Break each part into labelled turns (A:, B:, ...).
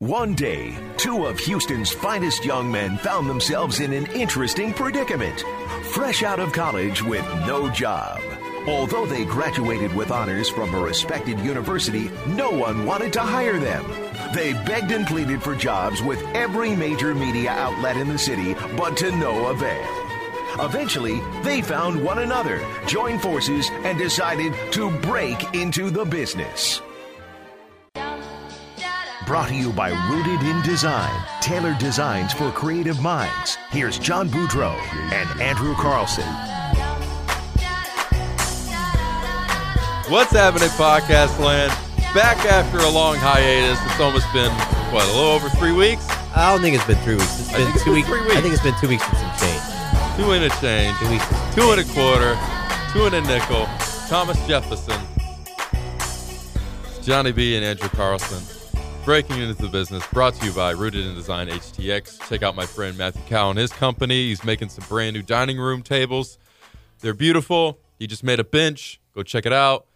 A: One day, two of Houston's finest young men found themselves in an interesting predicament. Fresh out of college with no job. Although they graduated with honors from a respected university, no one wanted to hire them. They begged and pleaded for jobs with every major media outlet in the city, but to no avail. Eventually, they found one another, joined forces, and decided to break into the business. Brought to you by Rooted in Design, tailored designs for creative minds. Here's John Boudreau and Andrew Carlson.
B: What's happening, podcast land? Back after a long hiatus. It's almost been, what, a little over three weeks?
C: I don't think it's been three weeks. It's been
B: think it's
C: two
B: been
C: weeks.
B: three
C: I think it's been two weeks and some change.
B: Two and a change.
C: Two weeks. and
B: Two and a quarter. Two and a nickel. Thomas Jefferson. Johnny B and Andrew Carlson. Breaking into the business, brought to you by Rooted in Design HTX. Check out my friend Matthew Cow and his company. He's making some brand new dining room tables. They're beautiful. He just made a bench. Go check it out.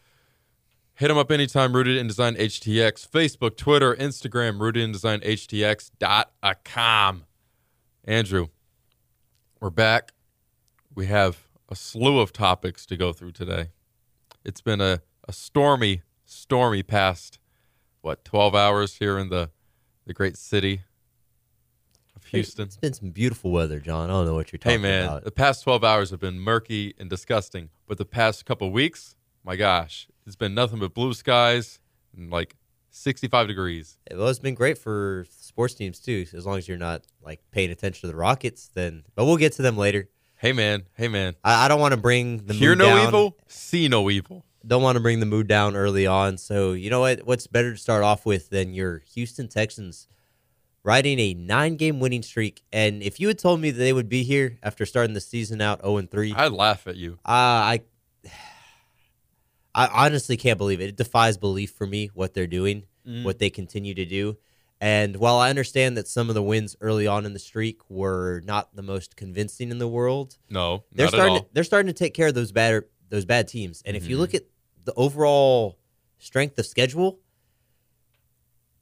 B: Hit him up anytime, Rooted in Design HTX. Facebook, Twitter, Instagram, Rooted in Design HTX.com. Andrew, we're back. We have a slew of topics to go through today. It's been a, a stormy, stormy past, what, 12 hours here in the, the great city of Houston.
C: It's been some beautiful weather, John. I don't know what you're talking about.
B: Hey, man,
C: about.
B: the past 12 hours have been murky and disgusting, but the past couple weeks, my gosh, it's been nothing but blue skies and like 65 degrees.
C: Well, it's been great for sports teams too, as long as you're not like paying attention to the Rockets. Then, but we'll get to them later.
B: Hey, man, hey, man.
C: I, I don't want to bring the
B: Hear no
C: down.
B: evil, see no evil.
C: Don't want to bring the mood down early on. So you know what? What's better to start off with than your Houston Texans riding a nine-game winning streak? And if you had told me that they would be here after starting the season out 0 and 3,
B: I'd laugh at you.
C: Uh, I I honestly can't believe it. It defies belief for me what they're doing,
B: Mm.
C: what they continue to do. And while I understand that some of the wins early on in the streak were not the most convincing in the world,
B: No,
C: they're
B: not at
C: starting to, they're starting to take care of those bad those bad teams. And if you
B: Mhm.
C: look at the overall strength of schedule,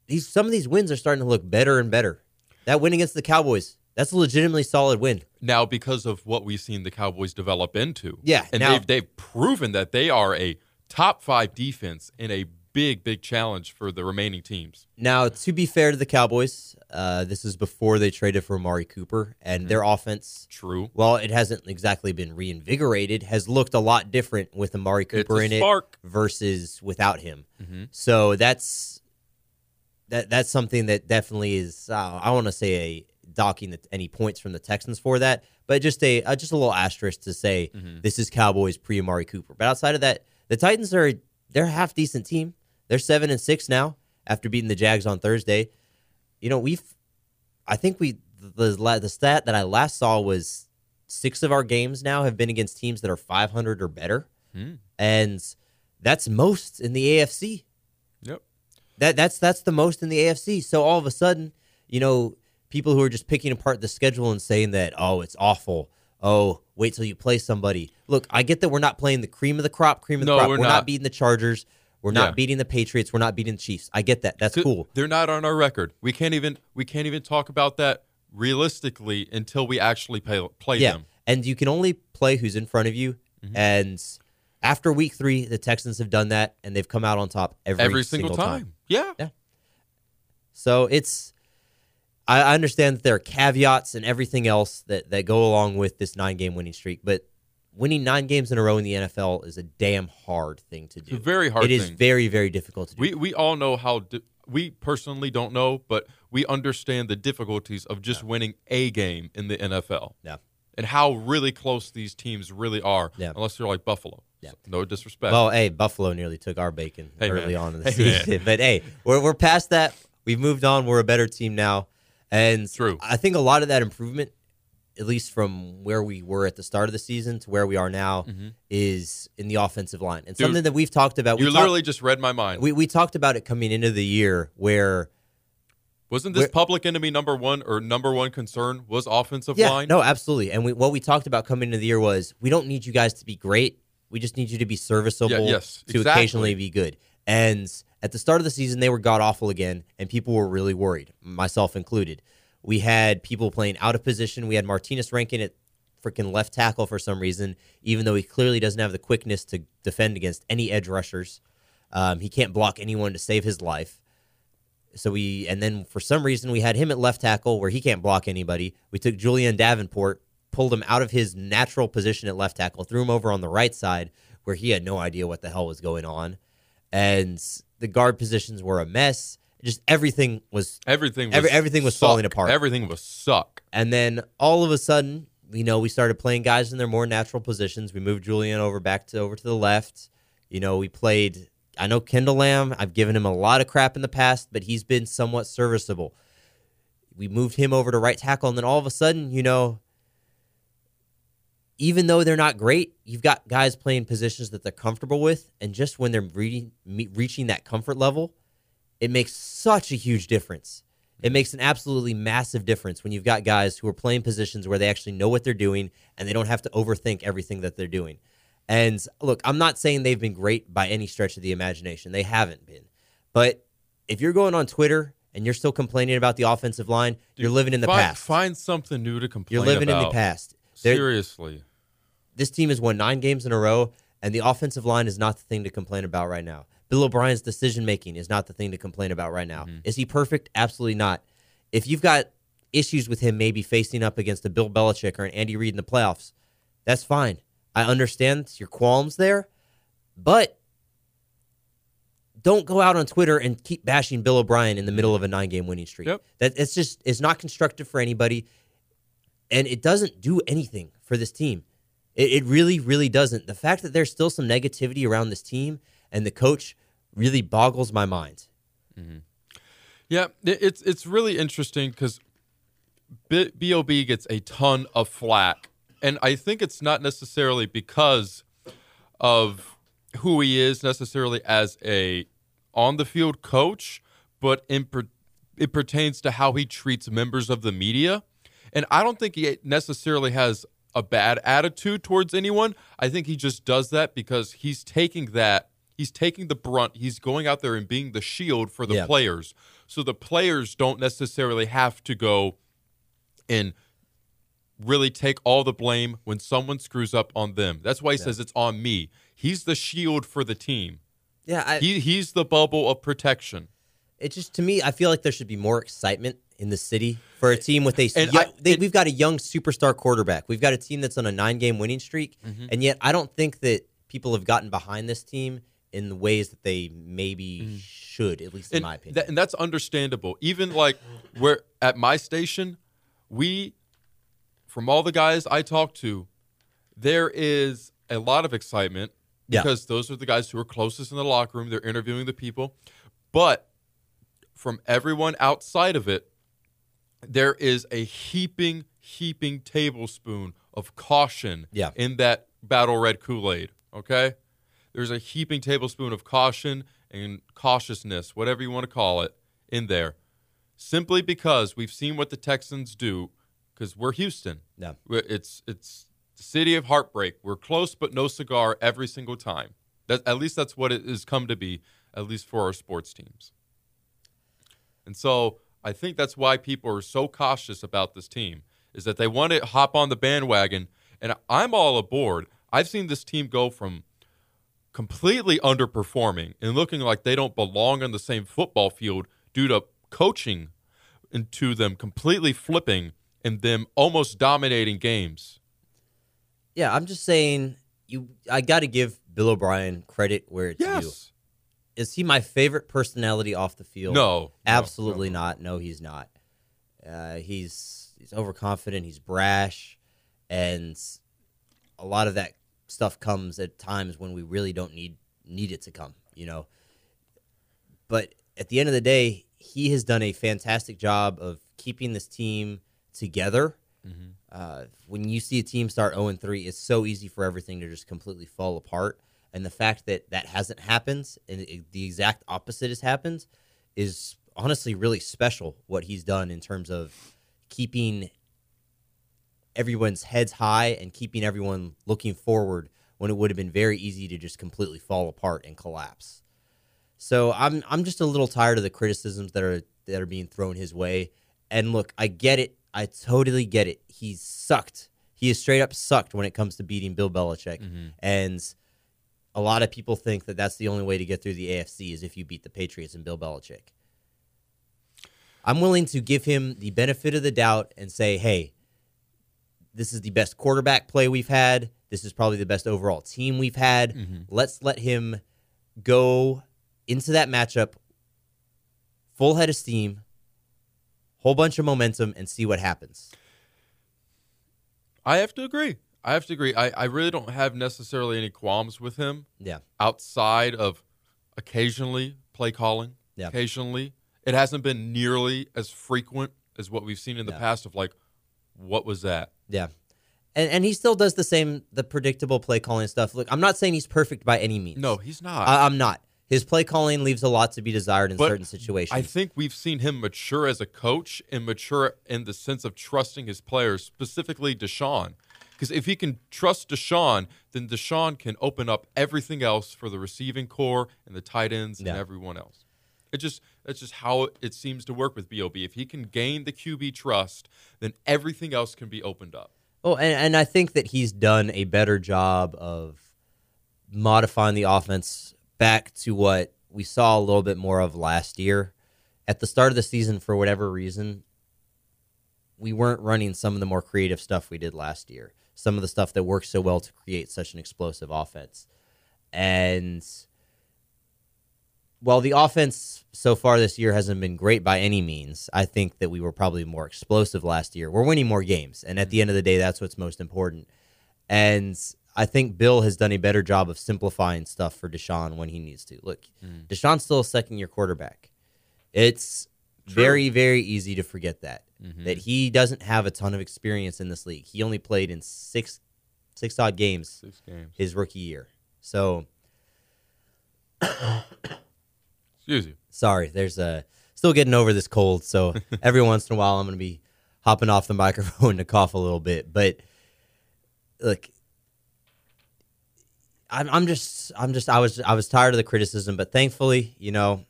C: these some of these wins are starting to look better and better. That win against the Cowboys, that's a legitimately solid win.
B: now because of what we've seen the Cowboys develop into.
C: Yeah,
B: and
C: now-
B: they've they've proven that they are a top five defense in a big big challenge for the remaining teams.
C: Now, to be fair to the Cowboys, uh, this is before they traded for Amari Cooper, and their offense,
B: True,
C: Well, it hasn't exactly been reinvigorated, has looked a lot different with Amari Cooper in
B: spark.
C: it versus without him.
B: Mhm.
C: So that's that that's something that definitely is. Uh, I want to say a docking the, any points from the Texans for that, but just a uh, just a little asterisk to say
B: Mhm.
C: this is Cowboys pre Amari Cooper. But outside of that, the Titans are they're a half decent team. They're seven and six now after beating the Jags on Thursday. You know we've I think we the the stat that I last saw was six of our games now have been against teams that are 500 or better,
B: Hmm.
C: and that's most in the AFC.
B: Yep.
C: That that's that's the most in the AFC. So all of a sudden, you know, people who are just picking apart the schedule and saying that oh it's awful. Oh, wait till you play somebody. Look, I get that we're not playing the cream of the crop, cream of the
B: No,
C: crop.
B: we're
C: not.
B: not.
C: beating the Chargers. We're
B: Yeah.
C: not beating the Patriots. We're not beating the Chiefs. I get that. That's cool.
B: They're not on our record. We can't even we can't even talk about that realistically until we actually play play
C: Yeah,
B: them.
C: and you can only play who's in front of you.
B: Mm-hmm.
C: And after week three, the Texans have done that, and they've come out on top every,
B: Every single, time. Yeah.
C: So it's, I I understand that there are caveats and everything else that that go along with this nine game winning streak, but winning nine games in a row in the NFL is a damn hard thing to do.
B: It's a very hard
C: It is
B: thing.
C: very very difficult to do.
B: We we all know how di- we personally don't know, but we understand the difficulties of just winning a game in the NFL.
C: Yeah.
B: And how really close these teams really are,
C: Yeah.
B: unless they're like Buffalo.
C: Yeah.
B: No disrespect.
C: Well, hey, Buffalo nearly took our bacon
B: Hey,
C: early
B: man.
C: on in the
B: Hey, man.
C: season. But hey, we're, we're past that. We've moved on. We're a better team now. And
B: True.
C: I think a lot of that improvement, at least from where we were at the start of the season to where we are now, mm-hmm. is in the offensive line. And
B: Dude,
C: something that we've talked about.
B: you
C: we
B: literally just read my mind.
C: we, we talked about it coming into the year where
B: Wasn't this
C: Where-
B: public enemy number one or number one concern was offensive
C: Yeah,
B: line?
C: no, absolutely. And we, what we talked about coming into the year was we don't need you guys to be great. We just need you to be serviceable
B: Yeah, yes,
C: to
B: exactly.
C: occasionally be good. And At the start of the season, they were god awful again, and people were really worried, myself included. We had people playing out of position. We had Martinas Rankin at freaking left tackle for some reason, even though he clearly doesn't have the quickness to defend against any edge rushers. Um, he can't block anyone to save his life. So we, and then for some reason, we had him at left tackle where he can't block anybody. We took Julie'n Davenport, pulled him out of his natural position at left tackle, threw him over on the right side where he had no idea what the hell was going on. And the guard positions were a mess. Just everything was
B: Everything was
C: Every- everything was
B: suck.
C: falling apart.
B: Everything was suck.
C: And then all of a sudden, you know, we started playing guys in their more natural positions. We moved Julian over back to over to the left. You know, we played. I know Kendall Lamm. I've given him a lot of crap in the past, but he's been somewhat serviceable. We moved him over to right tackle, and then all of a sudden, you know, even though they're not great, you've got guys playing positions that they're comfortable with, and just when they're me- reaching that comfort level, it makes such a huge difference. It makes an absolutely massive difference when you've got guys who are playing positions where they actually know what they're doing and they don't have to overthink everything that they're doing. And look, I'm not saying they've been great by any stretch of the imagination. They haven't been. But if you're going on Twitter and you're still complaining about the offensive line, you're living in the
B: find,
C: past.
B: Find something new to complain
C: You're living in the
B: about.
C: past. There-
B: Seriously.
C: this team has won nine games in a row, and the offensive line is not the thing to complain about right now. Bill O'Brien's decision making is not the thing to complain about right now. Mm-hmm. Is he perfect? Absolutely not. If you've got issues with him maybe facing up against a Bill Belichick or an Andy Reid in the playoffs, that's fine. I understand your qualms there, but don't go out on Twitter and keep bashing Bill O'Brien in the middle of a nine game winning streak.
B: Yep.
C: That it's just it's not constructive for anybody, and it doesn't do anything for this team. It, it really, really doesn't. The fact that there's still some negativity around this team and the coach really boggles my mind.
B: Mm-hmm. Yeah, it's it's really interesting because Bob gets a ton of flack, and I think it's not necessarily because of who he is necessarily as a on the field coach, but in per- it pertains to how he treats members of the media, and I don't think he necessarily has a bad attitude towards anyone. I think he just does that because he's taking that. He's taking the brunt. He's going out there and being the shield for the
C: Yeah.
B: players. So the players don't necessarily have to go and really take all the blame when someone screws up on them. That's why he says it's on me. He's the shield for the team.
C: Yeah, I,
B: He he's the bubble of protection.
C: it just to me, I feel like there should be more excitement in the city for a team with a.
B: And
C: yo-
B: I-
C: they, we've got a young superstar quarterback. We've got a team that's on a nine-game winning streak, mm-hmm. and yet I don't think that people have gotten behind this team in the ways that they maybe mm-hmm. should, at least in
B: and,
C: my opinion.
B: that- and that's understandable. Even like where at my station, we, from all the guys I talk to, there is a lot of excitement
C: Yeah.
B: because those are the guys who are closest in the locker room. They're interviewing the people, but from everyone outside of it, there is a heaping, heaping tablespoon of caution
C: Yeah.
B: in that battle red Kool Aid. Okay, there's a heaping tablespoon of caution and cautiousness, whatever you want to call it, in there, simply because we've seen what the Texans do. Because we're Houston,
C: Yeah.
B: It's it's the city of heartbreak. We're close, but no cigar every single time. That at least that's what it has come to be, at least for our sports teams. And so I think that's why people are so cautious about this team is that they want to hop on the bandwagon. And I'm all aboard. I've seen this team go from completely underperforming and looking like they don't belong on the same football field due to coaching into them completely flipping and them almost dominating games.
C: yeah, I'm just saying you. I got to give Bill O'Brien credit where it's due. Is he my favorite personality off the field?
B: No. no,
C: Absolutely
B: no.
C: not. No, he's not. Uh, he's he's overconfident. He's brash, and a lot of that stuff comes at times when we really don't need need it to come. You know. But at the end of the day, he has done a fantastic job of keeping this team together. Uh, when you see a team start 0 and 3, it's so easy for everything to just completely fall apart. And the fact that that hasn't happened and it- the exact opposite has happened is honestly really special what he's done in terms of keeping everyone's heads high and keeping everyone looking forward when it would have been very easy to just completely fall apart and collapse. So I'm I'm just a little tired of the criticisms that are that are being thrown his way. And look, I get it. I totally get it. He's sucked. He is straight up sucked when it comes to beating Bill Belichick. Mm-hmm. And a lot of people think that that's the only way to get through the AFC is if you beat the Patriots and Bill Belichick. I'm willing to give him the benefit of the doubt and say, hey, this is the best quarterback play we've had. This is probably the best overall team we've had. Mm-hmm. Let's let him go into that matchup full head of steam, whole bunch of momentum, and see what happens.
B: I have to agree. I have to agree. I, I really don't have necessarily any qualms with him
C: Yeah.
B: outside of occasionally play calling.
C: Yeah.
B: Occasionally. It hasn't been nearly as frequent as what we've seen in the
C: Yeah.
B: past of like, what was that?
C: Yeah. And and he still does the same the predictable play calling stuff. Look, I'm not saying he's perfect by any means.
B: No, he's not.
C: I, I'm not. His play calling leaves a lot to be desired in
B: But
C: certain situations.
B: I think we've seen him mature as a coach and mature in the sense of trusting his players, specifically Deshaun. Because if he can trust Deshaun, then Deshaun can open up everything else for the receiving corps and the tight ends
C: Yeah.
B: and everyone else. It just that's just how it seems to work with Bob. If he can gain the QB trust, then everything else can be opened up.
C: Oh, and, and I think that he's done a better job of modifying the offense back to what we saw a little bit more of last year. At the start of the season, for whatever reason, we weren't running some of the more creative stuff we did last year. Some of the stuff that worked so well to create such an explosive offense. And while the offense so far this year hasn't been great by any means, I think that we were probably more explosive last year. We're winning more games, and at the end of the day, that's what's most important. And I think Bill has done a better job of simplifying stuff for Deshaun when he needs to. Look, mm. Deshaun's still a second year quarterback. It's very, very easy to forget that mm-hmm. that he doesn't have a ton of experience in this league. He only played in six six odd games
B: Six games.
C: his rookie year. So
B: Excuse you.
C: sorry, there's a still getting over this cold. So every once in a while, I'm going to be hopping off the microphone to cough a little bit. But look, I'm, I'm just, I'm just, I was, I was tired of the criticism. But thankfully, you know,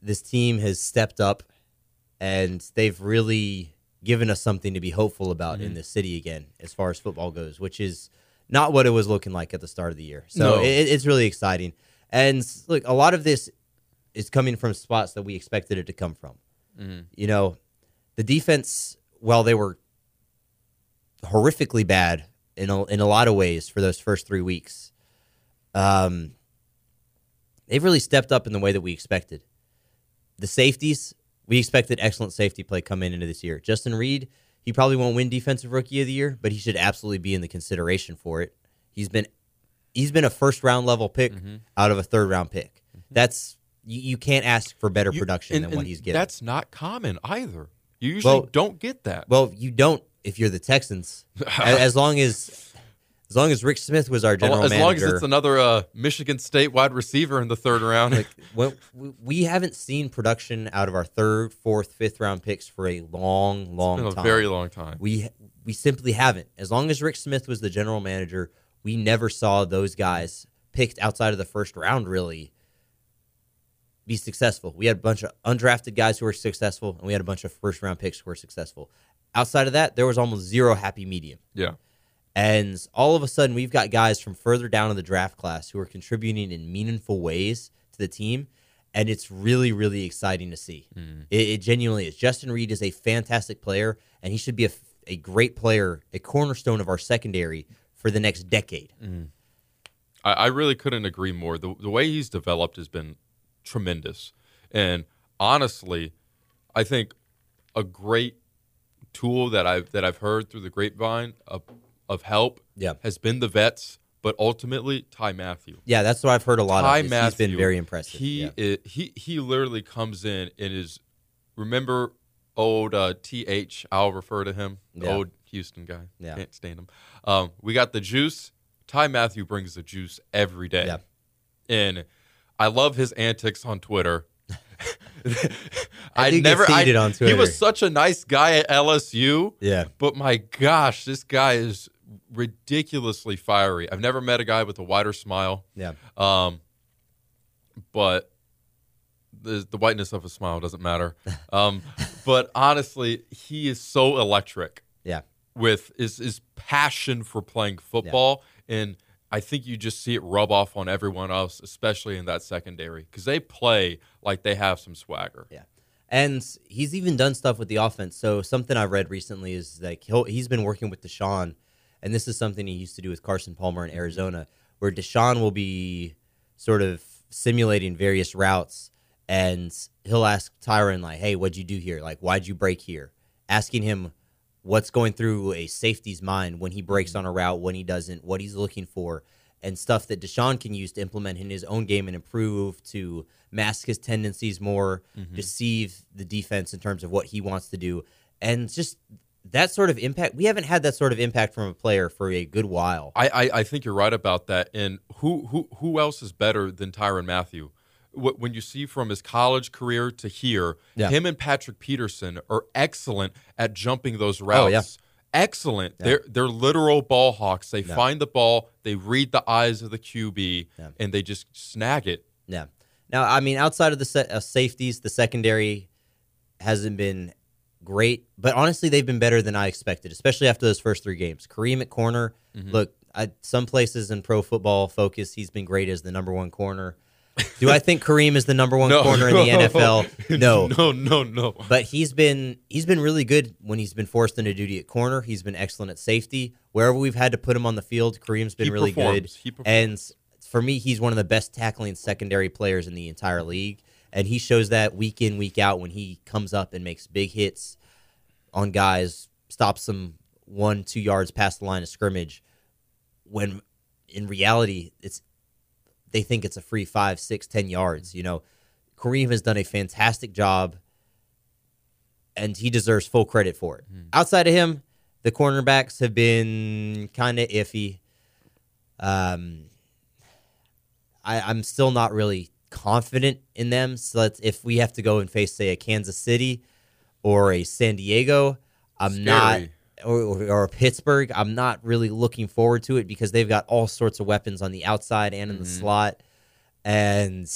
C: this team has stepped up, and they've really given us something to be hopeful about in mm-hmm. this city again, as far as football goes, which is not what it was looking like at the start of the year. So
B: No.
C: it, it's really exciting. And look, a lot of this is coming from spots that we expected it to come from. You know, the defense, while they were horrifically bad in a, in a lot of ways for those first three weeks, um, they've really stepped up in the way that we expected. The safeties, we expected excellent safety play coming into this year. Justin Reid, he probably won't win defensive rookie of the year, but he should absolutely be in the consideration for it. He's been he's been a first round level pick out of a third round pick. That's you, you can't ask for better
B: You-
C: production
B: and-
C: than what he's getting.
B: That's not common either. You usually
C: Well-
B: don't get that.
C: well, you don't if you're the Texans. As long as as long as Rick Smith was our general
B: as
C: manager.
B: As long as it's another uh, Michigan State wide receiver in the third round.
C: like when, we- haven't seen production out of our third, fourth, fifth round picks for a long, long
B: a
C: time.
B: very long time.
C: We we simply haven't. As long as Rick Smith was the general manager, we never saw those guys picked outside of the first round really be successful. We had a bunch of undrafted guys who were successful, and we had a bunch of first round picks who were successful. Outside of that, there was almost zero happy medium.
B: yeah.
C: And all of a sudden, we've got guys from further down in the draft class who are contributing in meaningful ways to the team. And it's really, really exciting to see. Mm-hmm. It, it genuinely is. Justin Reid is a fantastic player, and he should be a, a great player, a cornerstone of our secondary for the next decade.
B: I, I really couldn't agree more. The, the way he's developed has been tremendous. And honestly, I think a great tool that I've that I've heard through the grapevine of, of help
C: Yeah.
B: has been the vets, but ultimately Ty Mathieu.
C: Yeah, that's what I've heard a lot
B: Ty
C: of. is
B: Mathieu,
C: He's been very impressive.
B: He
C: yeah.
B: i- he he literally comes in and is remember old uh, th I'll refer to him
C: Yeah.
B: old Houston guy.
C: Yeah.
B: Can't stand him. Um, we got the juice. Ty Mathieu brings the juice every day,
C: Yeah.
B: and I love his antics on Twitter.
C: I do get heated on Twitter.
B: He was such a nice guy at LSU.
C: Yeah.
B: But my gosh, this guy is ridiculously fiery. I've never met a guy with a wider smile.
C: Yeah.
B: Um, but the the whiteness of his smile doesn't matter. Um, but honestly, he is so electric. With his his passion for playing football, and I think you just see it rub off on everyone else, especially in that secondary, because they play like they have some swagger.
C: Yeah. And he's even done stuff with the offense. So something I read recently is like he'll, he's been working with Deshaun, and this is something he used to do with Carson Palmer in mm-hmm. Arizona, where Deshaun will be sort of simulating various routes, and he'll ask Tyrann like, "Hey, what'd you do here? Like, why'd you break here?" Asking him what's going through a safety's mind when he breaks mm-hmm. on a route, when he doesn't, what he's looking for, and stuff that Deshaun can use to implement in his own game and improve to mask his tendencies more, mm-hmm. deceive the defense in terms of what he wants to do, and just that sort of impact. We haven't had that sort of impact from a player for a good while.
B: I, I, I think you're right about that. And who who who else is better than Tyrann Mathieu? Wh- When you see from his college career to here,
C: Yeah.
B: him and Patrick Peterson are excellent at jumping those routes.
C: Oh, yeah.
B: Excellent. They're they're literal ball hawks. They
C: Yeah.
B: find the ball, they read the eyes of the QB,
C: Yeah.
B: and they just snag it.
C: Yeah. Now, I mean, outside of the se- uh, safeties, the secondary hasn't been great, but honestly, they've been better than I expected, especially after those first three games. Kareem at corner. Look, I, some places in pro football focus, he's been great as the number one corner. Do I think Kareem is the number one corner in the NFL? No.
B: no, no, no.
C: But he's been he's been really good when he's been forced into duty at corner. He's been excellent at safety. Wherever we've had to put him on the field, Kareem's been
B: He
C: really good.
B: performs. He performs.
C: And for me, he's one of the best tackling secondary players in the entire league. And he shows that week in, week out when he comes up and makes big hits on guys, stops them one, two yards past the line of scrimmage. When in reality, it's they think it's a free five, six, ten yards. You know, Kareem has done a fantastic job, and he deserves full credit for it. Outside of him, the cornerbacks have been kind of iffy. Um, I, I'm still not really confident in them. So let's, if we have to go and face, say, a Kansas City or a San Diego, I'm not,
B: Scary.
C: or, or, or Pittsburgh, I'm not really looking forward to it because they've got all sorts of weapons on the outside and in the mm-hmm. slot. And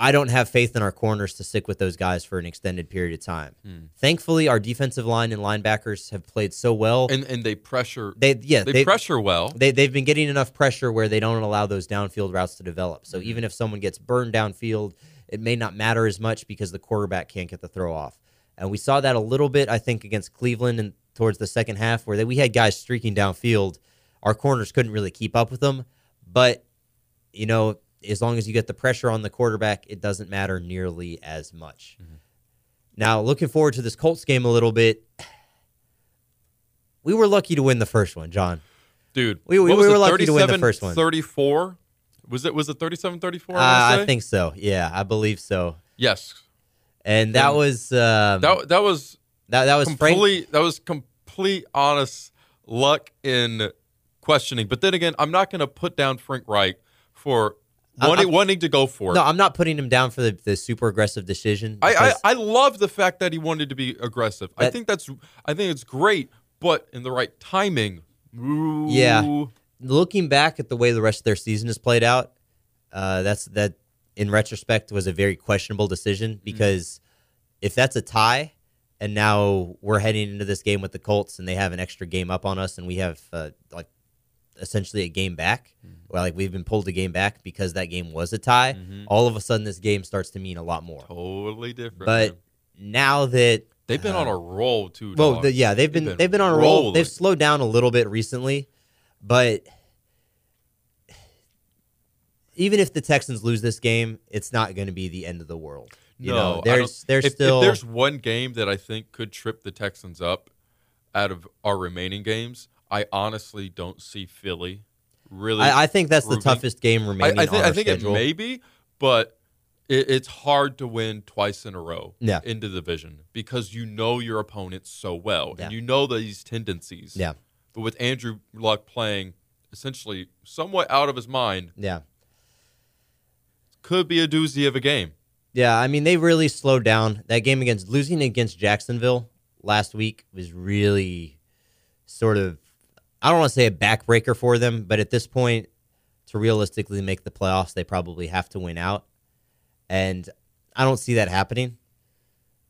C: I don't have faith in our corners to stick with those guys for an extended period of time. Hmm. Thankfully, our defensive line and linebackers have played so well.
B: And and they pressure
C: they, yeah,
B: they,
C: they,
B: pressure well.
C: they they've been getting enough pressure where they don't allow those downfield routes to develop. So mm-hmm. even if someone gets burned downfield, it may not matter as much because the quarterback can't get the throw off. And we saw that a little bit, I think, against Cleveland and towards the second half, where they, we had guys streaking downfield. Our corners couldn't really keep up with them, but you know, as long as you get the pressure on the quarterback, it doesn't matter nearly as much. Now, looking forward to this Colts game a little bit. We were lucky to win the first one, John.
B: Dude,
C: We- we
B: was
C: were lucky to win the
B: 37,
C: first one.
B: 34? Was it was it 37 34?
C: Uh, I think so. Yeah, I believe so.
B: Yes.
C: And that
B: And
C: was um,
B: That that was
C: that, that was Frank.
B: complete that was complete honest luck in questioning. But then again, I'm not going to put down Frank Reich for wanting,
C: I'm-
B: wanting to go for it.
C: No, I'm not putting him down for the, the super aggressive decision.
B: I, I I love the fact that he wanted to be aggressive. I think that's I think it's great, but in the right timing. ooh,
C: Yeah. looking back at the way the rest of their season has played out, uh, that's that in retrospect was a very questionable decision
B: Mm-hmm.
C: because if that's a tie and now we're heading into this game with the Colts and they have an extra game up on us and we have uh, like essentially a game back,
B: Mm-hmm.
C: well, like we've been pulled a game back because that game was a tie.
B: Mm-hmm.
C: All of a sudden, this game starts to mean a lot more.
B: Totally different.
C: But
B: man.
C: now that
B: they've been on a roll too.
C: well, the, yeah, they've been they've been, on a roll.
B: rolling.
C: They've slowed down a little bit recently, but even if the Texans lose this game, it's not going to be the end of the world. You
B: no,
C: know, there's there's
B: if,
C: still
B: if there's one game that I think could trip the Texans up out of our remaining games, I honestly don't see Philly really.
C: I, I think that's the toughest game remaining
B: I I
C: our
B: think
C: schedule.
B: it may be, but it, it's hard to win twice in a row
C: Yeah.
B: in the division because you know your opponent so well
C: Yeah.
B: and you know these tendencies.
C: Yeah,
B: But with Andrew Luck playing essentially somewhat out of his mind,
C: yeah,
B: could be a doozy of a game.
C: yeah. I mean, they really slowed down that game against losing against Jacksonville last week was really sort of I don't want to say a backbreaker for them, but at this point, to realistically make the playoffs, they probably have to win out. And I don't see that happening.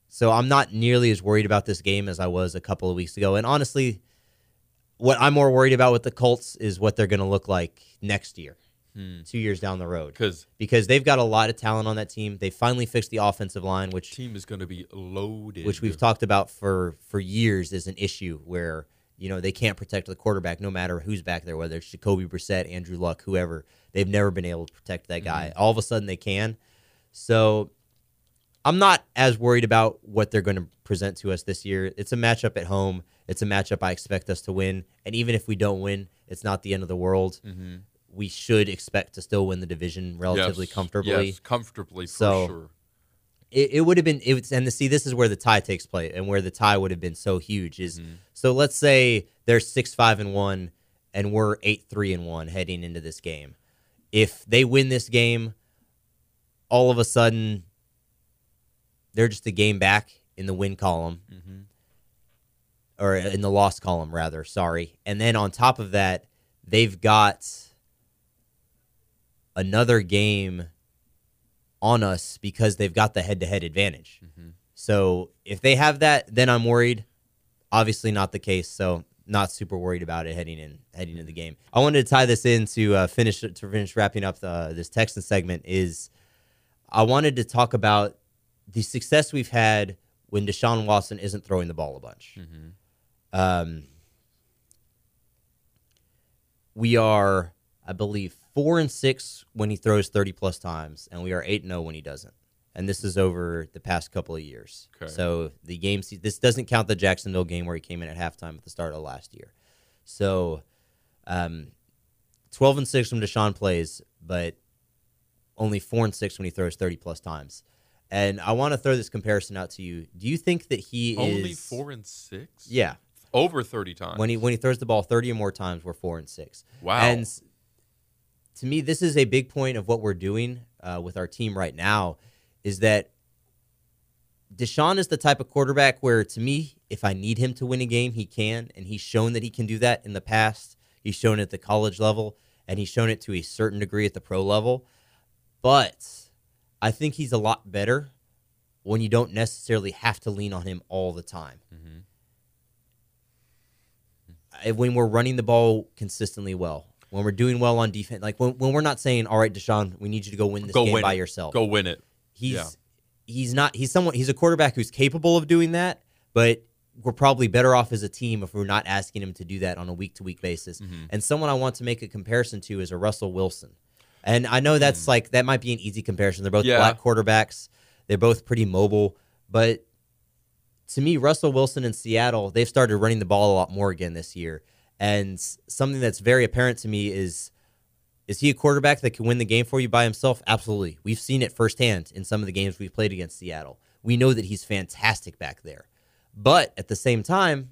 C: So I'm not nearly as worried about this game as I was a couple of weeks ago. And honestly, what I'm more worried about with the Colts is what they're going to look like next year, Hmm. two years down the road.
B: Because
C: Because they've got a lot of talent on that team. They finally fixed the offensive line, which
B: team is going to be loaded.
C: which we've talked about for for years is an issue where you know they can't protect the quarterback no matter who's back there, whether it's Jacoby Brissett, Andrew Luck, whoever. They've never been able to protect that guy. Mm-hmm. All of a sudden they can. So I'm not as worried about what they're going to present to us this year. It's a matchup at home. It's a matchup I expect us to win, and even if we don't win, it's not the end of the world. Mm-hmm. We should expect to still win the division relatively
B: Yes,
C: comfortably.
B: Yes, comfortably for
C: So-
B: sure.
C: it, it would have been it was, and the, see this is where the tie takes place and where the tie would have been so huge is mm-hmm. so let's say they're six five and one and we're eight three and one heading into this game. If they win this game all of a sudden they're just a game back in the win column. Mm-hmm. Or in the loss column rather sorry. And then on top of that they've got another game on us because they've got the head-to-head advantage. So if they have that, then I'm worried. Obviously, not the case. So not super worried about it heading in heading into the game. I wanted to tie this in to uh, finish to finish wrapping up the, this Texan segment. Is I wanted to talk about the success we've had when Deshaun Watson isn't throwing the ball a bunch. Um, we are, I believe, four and six when he throws thirty plus times, and we are eight and zero when he doesn't. And this is over the past couple of years.
B: Okay.
C: So the game, this doesn't count the Jacksonville game where he came in at halftime at the start of last year. So, um, twelve and six when Deshaun plays, but only four and six when he throws thirty plus times. And I want to throw this comparison out to you. Do you think that he is
B: Only
C: is
B: four and six.
C: Yeah,
B: over thirty times.
C: when he when he throws the ball 30 or more times we're four and six
B: Wow.
C: and to me this is a big point of what we're doing uh, with our team right now is that deshaun is the type of quarterback where to me if i need him to win a game he can and he's shown that he can do that in the past. He's shown it at the college level and he's shown it to a certain degree at the pro level. But i think he's a lot better when you don't necessarily have to lean on him all the time. Uh, when we're running the ball consistently well, when we're doing well on defense, like when, when we're not saying, "All right, Deshaun, we need you to go win this
B: Go
C: game
B: win
C: by
B: it.
C: yourself."
B: Go win it.
C: He's
B: Yeah.
C: he's not. He's someone. He's a quarterback who's capable of doing that, but we're probably better off as a team if we're not asking him to do that on a week to week basis.
B: Mm-hmm.
C: And someone I want to make a comparison to is a Russell Wilson. And I know that's like that might be an easy comparison. They're both.
B: Yeah.
C: black quarterbacks. They're both pretty mobile, but to me, Russell Wilson in Seattle, they've started running the ball a lot more again this year. And something that's very apparent to me is is he a quarterback that can win the game for you by himself? Absolutely. We've seen it firsthand in some of the games we've played against Seattle. We know that he's fantastic back there. But at the same time,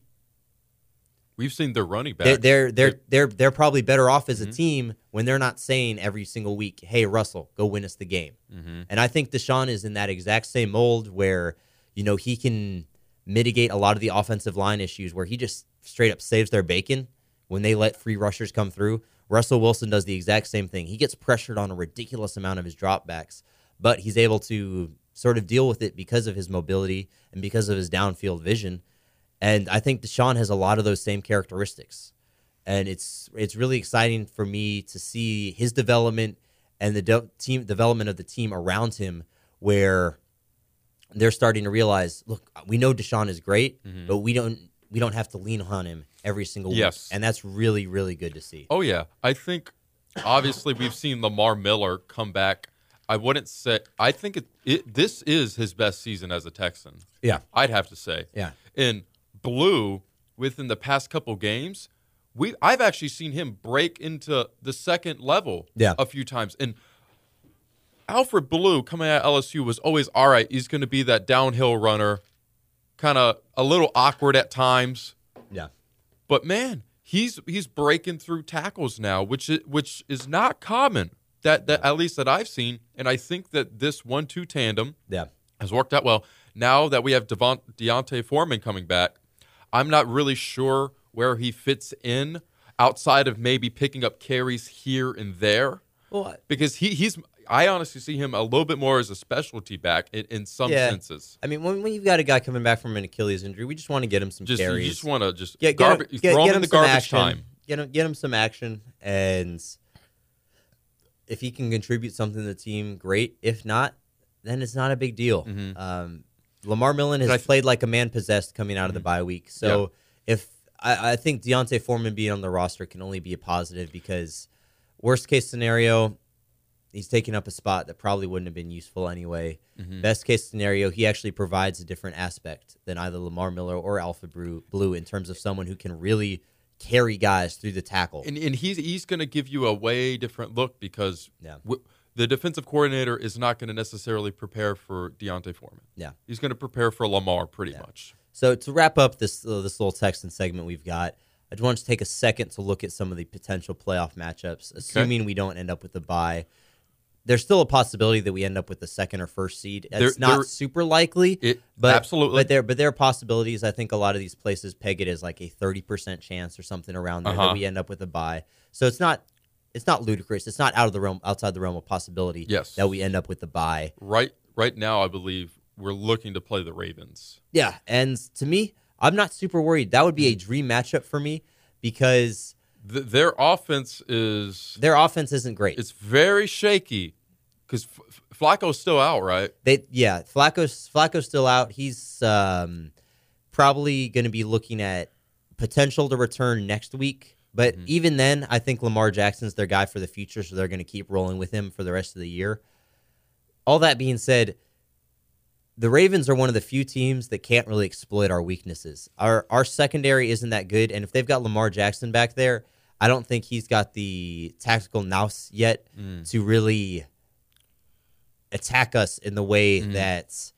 B: We've seen their running back.
C: they're they're they're they're, they're probably better off as a mm-hmm. team when they're not saying every single week, "Hey Russell, go win us the game." Mm-hmm. And I think Deshaun is in that exact same mold where you know he can mitigate a lot of the offensive line issues where he just straight up saves their bacon when they let free rushers come through. Russell Wilson does the exact same thing. He gets pressured on a ridiculous amount of his dropbacks, but he's able to sort of deal with it because of his mobility and because of his downfield vision. And I think Deshaun has a lot of those same characteristics. And it's it's really exciting for me to see his development and the de- team development of the team around him where they're starting to realize, look, we know Deshaun is great, mm-hmm. but we don't we don't have to lean on him every single week.
B: Yes.
C: And that's really, really good to see.
B: Oh yeah, I think obviously we've seen Lamar Miller come back. I wouldn't say I think it, it this is his best season as a Texan.
C: Yeah.
B: I'd have to say.
C: Yeah.
B: In blue, within the past couple games, we I've actually seen him break into the second level
C: Yeah.
B: a few times. And Alfred Blue coming out of LSU was always all right. He's going to be that downhill runner, kind of a little awkward at times. But man, he's he's breaking through tackles now, which is, which is not common. That that at least that I've seen, and I think that this one-two tandem
C: Yeah.
B: has worked out well. Now that we have Devon, D'Onta Foreman coming back, I'm not really sure where he fits in outside of maybe picking up carries here and there.
C: Well,
B: Because he, he's, I honestly see him a little bit more as a specialty back in, in some
C: Yeah.
B: senses.
C: I mean, when, when you've got a guy coming back from an Achilles injury, we just want to get him some
B: Just you just want to just
C: get, get,
B: garbage,
C: him, get,
B: throw
C: get
B: him in the
C: some
B: garbage
C: action.
B: time.
C: Get him, get him some action, and if he can contribute something to the team, great. If not, then it's not a big deal. Um, Lamar Miller has
B: th-
C: played like a man possessed coming out of the bye week. So if I, I think D'Onta Foreman being on the roster can only be a positive because worst case scenario, he's taking up a spot that probably wouldn't have been useful anyway.
B: Mm-hmm.
C: Best case scenario, he actually provides a different aspect than either Lamar Miller or Alfred Blue, in terms of someone who can really carry guys through the tackle.
B: And, and he's he's going to give you a way different look because
C: Yeah.
B: w- the defensive coordinator is not going to necessarily prepare for D'Onta Foreman.
C: yeah.
B: He's going to prepare for Lamar pretty much.
C: So to wrap up this uh, this little Texan segment we've got, I just want to take a second to look at some of the potential playoff matchups, assuming we don't end up with the bye. There's still a possibility that we end up with the second or first seed. It's
B: There-
C: not
B: there-
C: super likely,
B: It
C: but
B: absolutely.
C: But there, but there are possibilities. I think a lot of these places peg it as like a thirty percent chance or something around there
B: Uh-huh.
C: that we end up with a bye. So it's not it's not ludicrous. It's not out of the realm outside the realm of possibility.
B: Yes.
C: that we end up with the bye.
B: right right now, I believe we're looking to play the Ravens.
C: Yeah, and to me, I'm not super worried. That would be a
B: Mm.
C: dream matchup for me because
B: Th- their offense is
C: their offense isn't great.
B: it's very shaky because F- Flacco's still out, right?
C: They yeah, Flacco's Flacco's still out. He's um, probably going to be looking at potential to return next week. But
B: Mm-hmm.
C: even then, I think Lamar Jackson's their guy for the future, so they're going to keep rolling with him for the rest of the year. All that being said, the Ravens are one of the few teams that can't really exploit our weaknesses. Our our secondary isn't that good, and if they've got Lamar Jackson back there, I don't think he's got the tactical nous yet
B: Mm.
C: to really attack us in the way
B: Mhm.
C: that,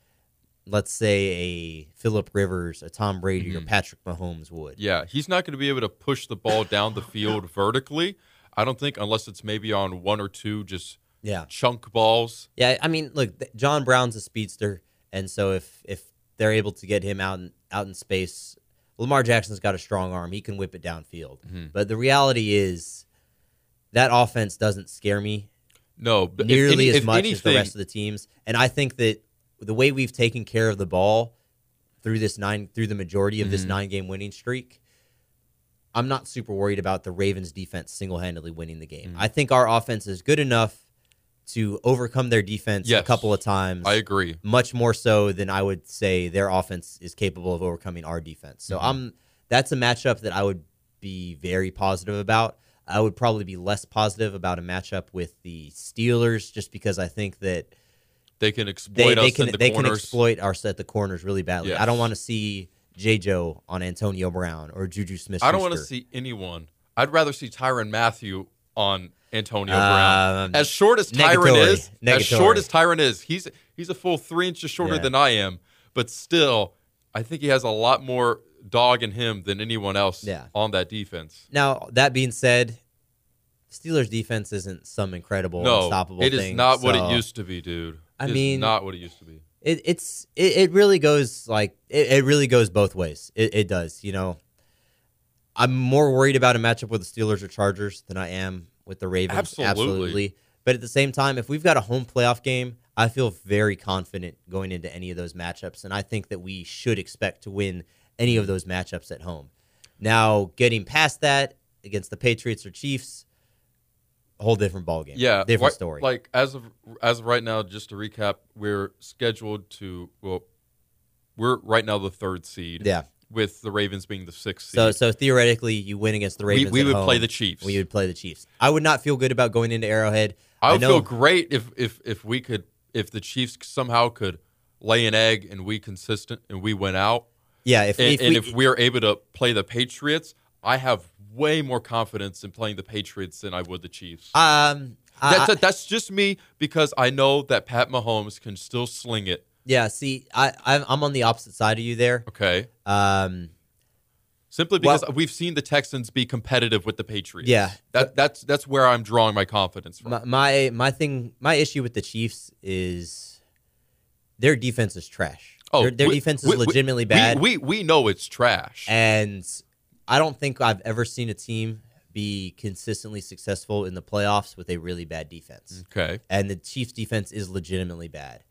C: let's say, a Philip Rivers, a Tom Brady, or
B: Mhm.
C: Patrick Mahomes would.
B: Yeah, he's not going to be able to push the ball down the field vertically. I don't think unless it's maybe on one or two just
C: Yeah,
B: chunk balls.
C: yeah. I mean, look, John Brown's a speedster, and so if if they're able to get him out in, out in space, Lamar Jackson's got a strong arm; he can whip it downfield.
B: Mhm.
C: But the reality is, that offense doesn't scare me
B: No, but if
C: nearly as
B: if
C: much as the rest of the teams. And I think that the way we've taken care of the ball through this nine through the majority of this
B: Mhm.
C: nine game winning streak, I'm not super worried about the Ravens defense single handedly winning the game.
B: Mhm.
C: I think our offense is good enough to overcome their defense a couple of times.
B: I agree.
C: much more so than I would say their offense is capable of overcoming our defense. So
B: Mhm.
C: I'm that's a matchup that I would be very positive about. I would probably be less positive about a matchup with the Steelers just because I think that
B: They can exploit
C: they,
B: us
C: they can
B: in the
C: they can exploit our set the corners really badly. I don't want to see J. Joe on Antonio Brown or Juju Smith.
B: I don't want to see anyone. I'd rather see Tyrann Mathieu on Antonio
C: Um,
B: Brown. As short as Tyrann
C: negatory.
B: is, as short as Tyrann is, he's he's a full three inches shorter
C: Yeah.
B: than I am. But still, I think he has a lot more dog in him than anyone else
C: Yeah.
B: on that defense.
C: Now that being said, Steelers defense isn't some incredible
B: No,
C: unstoppable
B: it is
C: thing,
B: not what it used to be, dude.
C: I
B: It is
C: mean-
B: not what it used to be.
C: it, it's it, it really goes like it, it really goes both ways. It, it does, you know. I'm more worried about a matchup with the Steelers or Chargers than I am with the Ravens.
B: Absolutely.
C: But at the same time, if we've got a home playoff game, I feel very confident going into any of those matchups, and I think that we should expect to win any of those matchups at home. Now, getting past that against the Patriots or Chiefs, a whole different ballgame.
B: Yeah,
C: different
B: right-
C: story.
B: Like as of as of right now, just to recap, we're scheduled to well, we're right now the third seed.
C: yeah.
B: with the Ravens being the sixth seed.
C: So, so theoretically, you win against the Ravens.
B: we
C: at
B: would
C: home.
B: play the Chiefs.
C: We would play the Chiefs. I would not feel good about going into Arrowhead.
B: I would
C: know-
B: feel great if if if we could if the Chiefs somehow could lay an egg and we consistent and we went out
C: Yeah, if,
B: and,
C: if
B: and
C: we,
B: if we are able to play the Patriots, I have way more confidence in playing the Patriots than I would the Chiefs.
C: um, I-
B: that's that's just me because I know that Pat Mahomes can still sling it.
C: yeah. See, I, I'm on the opposite side of you there.
B: Okay,
C: Um,
B: simply
C: Well-
B: because we've seen the Texans be competitive with the Patriots.
C: Yeah.
B: that that's that's where I'm drawing my confidence from.
C: my, my my thing, my issue with the Chiefs is their defense is trash. Their, their
B: we-
C: defense is
B: we-
C: legitimately
B: we-
C: bad,
B: We, we know it's trash.
C: and I don't think I've ever seen a team be consistently successful in the playoffs with a really bad defense.
B: Okay.
C: And the Chiefs' defense is legitimately bad.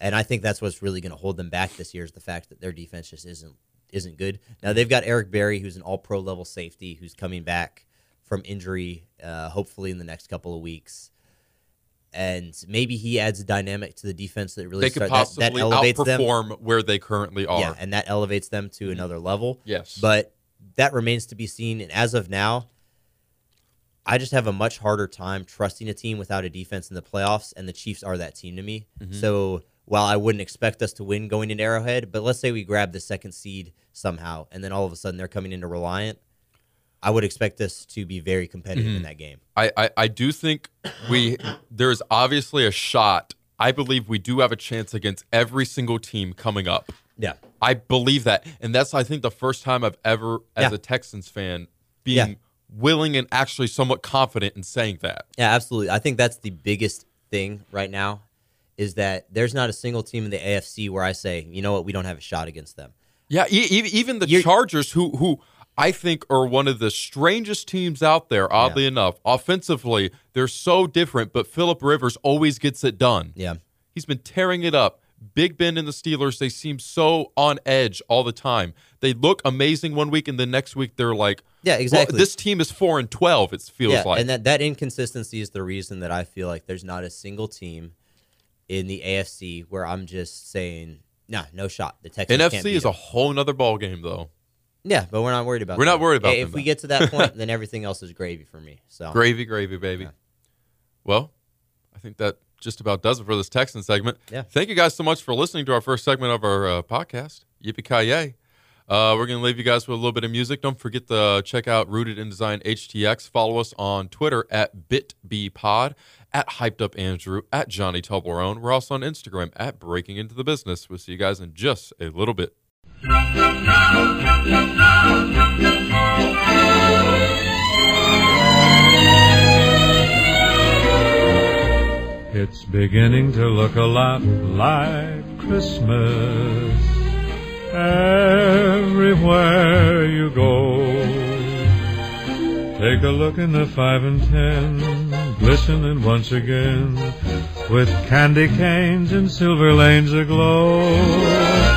C: And I think that's what's really going to hold them back this year is the fact that their defense just isn't isn't good. Now they've got Eric Berry, who's an All Pro level safety, who's coming back from injury, uh, hopefully in the next couple of weeks. And maybe he adds a dynamic to the defense that really
B: They could
C: start, that, that
B: possibly
C: elevates them.
B: outperform where they currently are.
C: Yeah, and that elevates them to another level.
B: Yes.
C: But that remains to be seen. And as of now, I just have a much harder time trusting a team without a defense in the playoffs, and the Chiefs are that team to me.
B: Mm-hmm.
C: So while I wouldn't expect us to win going into Arrowhead, but let's say we grab the second seed somehow, and then all of a sudden they're coming into Reliant, I would expect us to be very competitive
B: Mm-hmm.
C: in that game.
B: I, I, I do think we there's obviously a shot. I believe we do have a chance against every single team coming up.
C: Yeah.
B: I believe that. And that's I think the first time I've ever as
C: Yeah.
B: a Texans fan being
C: Yeah.
B: willing and actually somewhat confident in saying that.
C: Yeah, absolutely. I think that's the biggest thing right now is that there's not a single team in the AFC where I say, you know what, we don't have a shot against them.
B: Yeah, e- even the
C: You're-
B: Chargers, who who I think are one of the strangest teams out there. Oddly enough, offensively they're so different, but Philip Rivers always gets it done.
C: Yeah.
B: He's been tearing it up. Big Ben and the Steelers, they seem so on edge all the time. They look amazing one week, and the next week they're like,
C: Yeah,
B: well,
C: exactly.
B: this team is four and twelve. It feels
C: yeah,
B: like.
C: and that, that inconsistency is the reason that I feel like there's not a single team in the AFC where I'm just saying, nah, no shot. The Texans
B: NFC is a whole nother ball game, though.
C: Yeah, but we're not worried about. It.
B: We're not worried about it.
C: If
B: them,
C: we get to that point, then everything else is gravy for me. So
B: Gravy, gravy, baby.
C: Yeah.
B: Well, I think that just about does it for this Texan segment.
C: Yeah.
B: Thank you guys so much for listening to our first segment of our uh, podcast. Yippee ki yay! Uh, we're going to leave you guys with a little bit of music. Don't forget to check out Rooted in Design HTX. Follow us on Twitter at BitBPod, at Hyped Up Andrew, at Johnny Toblerone. We're also on Instagram at Breaking Into the Business. We'll see you guys in just a little bit.
D: It's beginning to look a lot like Christmas everywhere you go. Take a look in the five and ten, glistening once again, with candy canes and silver lanes aglow.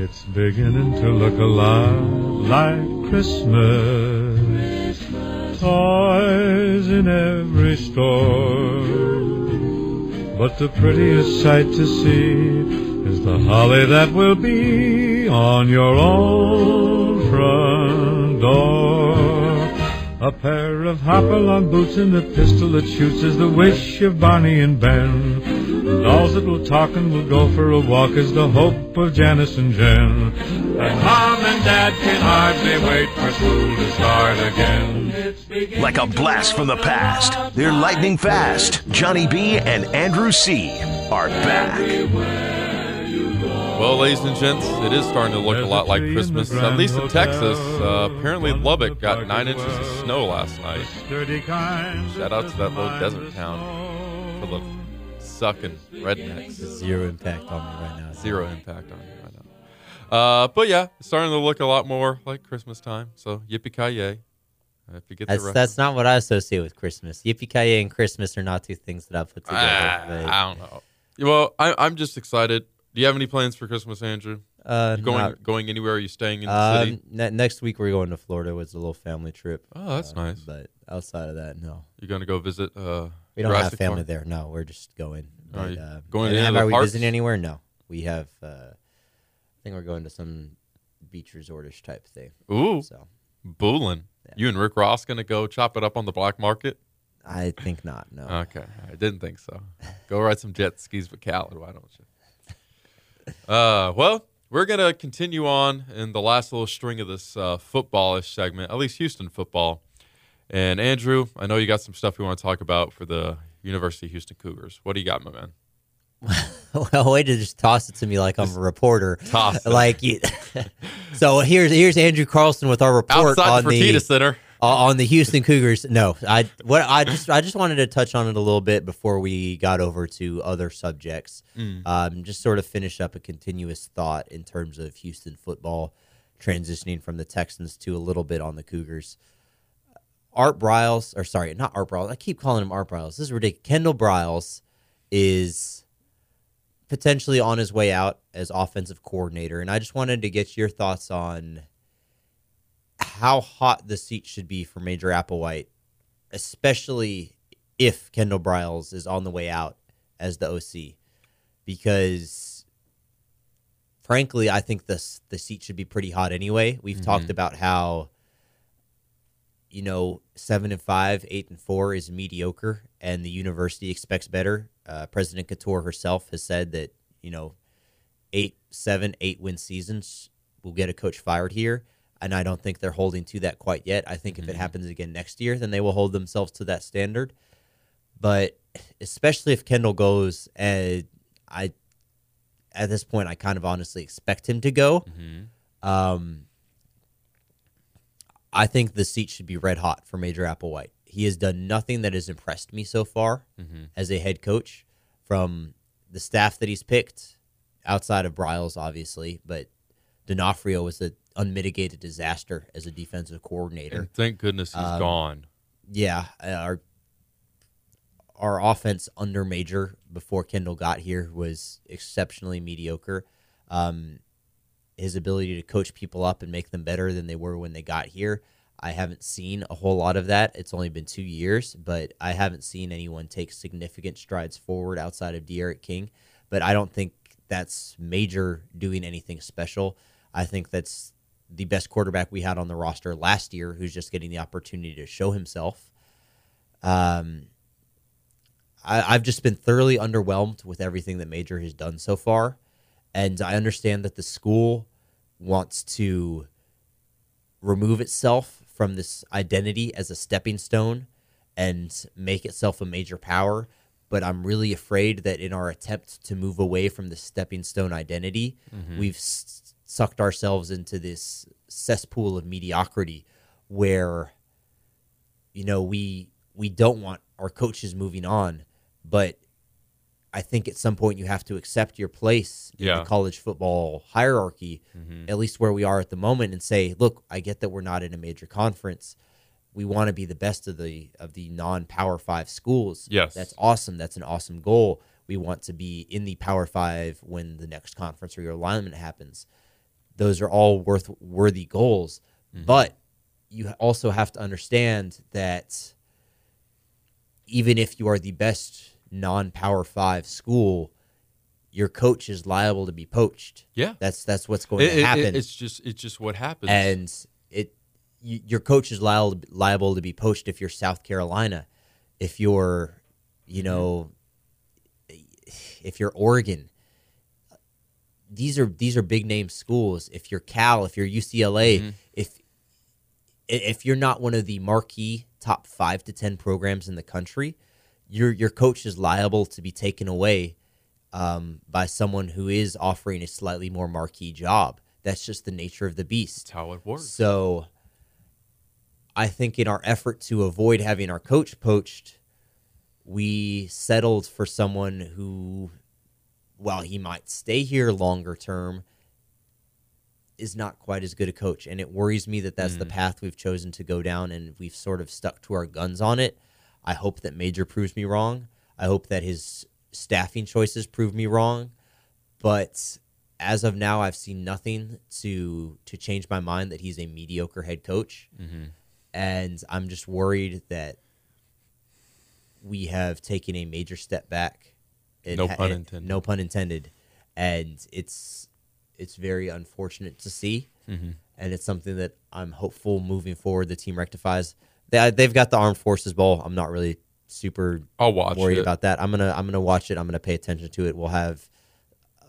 D: It's beginning to look a lot like Christmas. Toys in every store. But the prettiest sight to see is the holly that will be on your own front door. A pair of hopalong boots and a pistol that shoots is the wish of Barney and Ben. Dolls that will talk and will go for a walk is the hope of Janice and Jen. And Mom and Dad can hardly wait for school to start again.
A: Like a blast from the past, they're lightning fast. Johnny B and Andrew C are back.
B: Well, ladies and gents, it is starting to look a lot like
D: tree in the
B: Christmas, at least in Texas. Uh, apparently, Lubbock got nine inches of snow last night. Shout out to that little desert town
D: snow.
B: full of sucking rednecks.
C: zero impact on me right now.
B: Zero impact on me right now. Uh, but yeah, it's starting to look a lot more like Christmas time. So yippee ki yay! If you get
C: That's that's not what I associate with Christmas. Yippee ki and Christmas are not two things that I put together.
B: Ah,
C: but,
B: I don't know. Well, I, I'm just excited. Do you have any plans for Christmas, Andrew?
C: uh,
B: You going
C: not-
B: going anywhere? Are you staying in the
C: um,
B: city?
C: ne- next week we're going to Florida. It's a little family trip.
B: Oh, that's
C: Uh,
B: nice.
C: But outside of that, no.
B: You're gonna go visit?
C: We don't
B: Jurassic
C: have family
B: Park?
C: there. No, we're just going.
B: Are you
C: uh,
B: going
C: and
B: to any
C: are we
B: parks?
C: visiting anywhere? No. We have. Uh, I think we're going to some beach resortish type thing.
B: Ooh,
C: So
B: Boolin. You and Rick Ross gonna go chop it up on the black market?
C: I think not. No.
B: Okay, I didn't think so. Go ride some jet skis with Khaled. Why don't you? Uh, well, we're gonna continue on in the last little string of this uh, footballish segment, at least Houston football. And Andrew, I know you got some stuff we want to talk about for the University of Houston Cougars. What do you got, my man?
C: well, way to just toss it to me like I'm a reporter.
B: toss it.
C: Like you. so here's here's Andrew Carlson with our report
B: Outside
C: on
B: the
C: the
B: Center.
C: Uh, on the Houston Cougars, no. I what I just I just wanted to touch on it a little bit before we got over to other subjects. Um, just sort of finish up a continuous thought in terms of Houston football transitioning from the Texans to a little bit on the Cougars. Art Briles, or sorry, not Art Briles. I keep calling him Art Briles. This is ridiculous. Kendall Briles is potentially on his way out as offensive coordinator, and I just wanted to get your thoughts on how hot the seat should be for Major Applewhite, especially if Kendall Briles is on the way out as the OC, because frankly, I think this the seat should be pretty hot anyway. We've mm-hmm. talked about how you know seven and five, eight and four is mediocre, and the university expects better. Uh, President Khator herself has said that you know eight, seven, eight win seasons will get a coach fired here. And I don't think they're holding to that quite yet. I think if it happens again next year, then they will hold themselves to that standard. But especially if Kendall goes, and I at this point I kind of honestly expect him to go. Um, I think the seat should be red hot for Major Applewhite. He has done nothing that has impressed me so far as a head coach from the staff that he's picked, outside of Briles, obviously, but D'Onofrio was an unmitigated disaster as a defensive coordinator.
B: And thank goodness he's
C: Um,
B: gone.
C: Yeah, uh, our our offense under Major before Kendall got here was exceptionally mediocre. Um, his ability to coach people up and make them better than they were when they got here, I haven't seen a whole lot of that. It's only been two years, but I haven't seen anyone take significant strides forward outside of D'Eriq King. But I don't think that's Major doing anything special. I think that's the best quarterback we had on the roster last year, who's just getting the opportunity to show himself. Um, I, I've just been thoroughly underwhelmed with everything that Major has done so far, and I understand that the school wants to remove itself from this identity as a stepping stone and make itself a major power. But I'm really afraid that in our attempt to move away from the stepping stone identity, mm-hmm. we've s- sucked ourselves into this cesspool of mediocrity where you know we we don't want our coaches moving on but i think at some point you have to accept your place in the college football hierarchy
B: Mm-hmm.
C: at least where we are at the moment and say look i get that we're not in a major conference. We want to be the best of the of the non power 5 schools.
B: Yes.
C: that's awesome. That's an awesome goal. We want to be in the power 5 when the next conference realignment happens. Those are all worth worthy goals. But you also have to understand that even if you are the best non-power 5 school your coach is liable to be poached
B: Yeah.
C: that's that's what's going
B: It-
C: to
B: it- it-
C: happen
B: it's just it's just what happens.
C: and it y your coach is liable liable to be poached if you're South Carolina, if you're, you mm-hmm. know, if you're Oregon. These are these are big name schools. If you're Cal, if you're UCLA, mm-hmm. if if you're not one of the marquee top five to ten programs in the country, your your coach is liable to be taken away um, by someone who is offering a slightly more marquee job. That's just the nature of the beast.
B: That's how it works.
C: So I think in our effort to avoid having our coach poached, we settled for someone who, while he might stay here longer term, is not quite as good a coach. And it worries me that that's the path we've chosen to go down and we've sort of stuck to our guns on it. I hope that Major proves me wrong. I hope that his staffing choices prove me wrong. But as of now, I've seen nothing to to change my mind that he's a mediocre head coach, and I'm just worried that we have taken a major step back.
B: No
C: ha-
B: pun intended.
C: No pun intended, and it's it's very unfortunate to see,
B: Mm-hmm.
C: and it's something that I'm hopeful moving forward the team rectifies. They, they've got the armed forces Bowl. I'm not really super
B: I'll watch
C: worried
B: it.
C: about that. I'm gonna I'm gonna watch it. I'm gonna pay attention to it. We'll have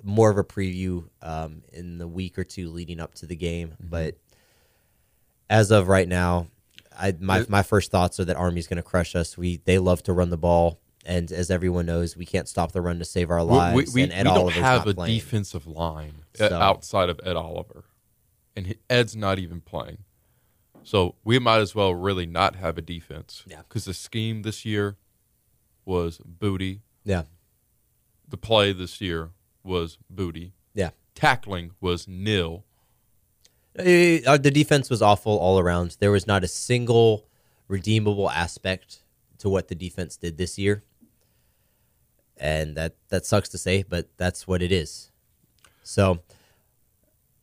C: more of a preview um, in the week or two leading up to the game.
B: Mm-hmm.
C: But as of right now, I my my first thoughts are that Army's gonna crush us. We they love to run the ball, and as everyone knows, we can't stop the run to save our lives.
B: we, we,
C: and Ed
B: we don't
C: Oliver's
B: have a
C: playing.
B: defensive line uh,
C: So-
B: outside of Ed Oliver, and Ed's not even playing. So we might as well really not have a defense.
C: Yeah.
B: Because the scheme this year was booty.
C: Yeah,
B: The play this year was booty.
C: yeah.
B: Tackling was nil.
C: Uh, the defense was awful all around. There was not a single redeemable aspect to what the defense did this year. And that that sucks to say, but that's what it is. So,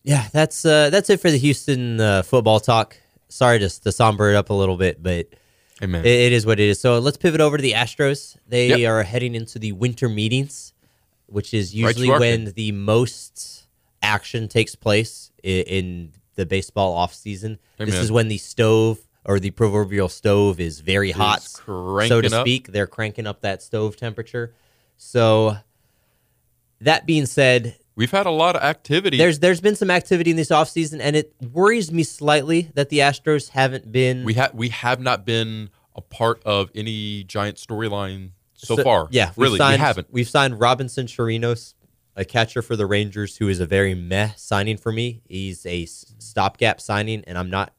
C: yeah, that's uh, that's it for the Houston uh, football talk. Sorry just to somber it up a little bit, but it, it is what it is. So let's pivot over to the Astros. They
B: Yep.
C: are heading into the winter meetings, which is usually
B: to our
C: when the most action takes place in, in the baseball off season. This is when the stove or the proverbial stove is very hot, so to
B: up.
C: speak. They're cranking up that stove temperature. So that being said,
B: We've had a lot of activity.
C: there's there's been some activity in this offseason, and it worries me slightly that the Astros haven't been
B: we have we have not been a part of any giant storyline so, far.
C: Yeah,
B: really,
C: signed,
B: we haven't.
C: We've signed Robinson Chirinos, a catcher for the Rangers, who is a very meh signing for me. He's a stopgap signing, and I'm not.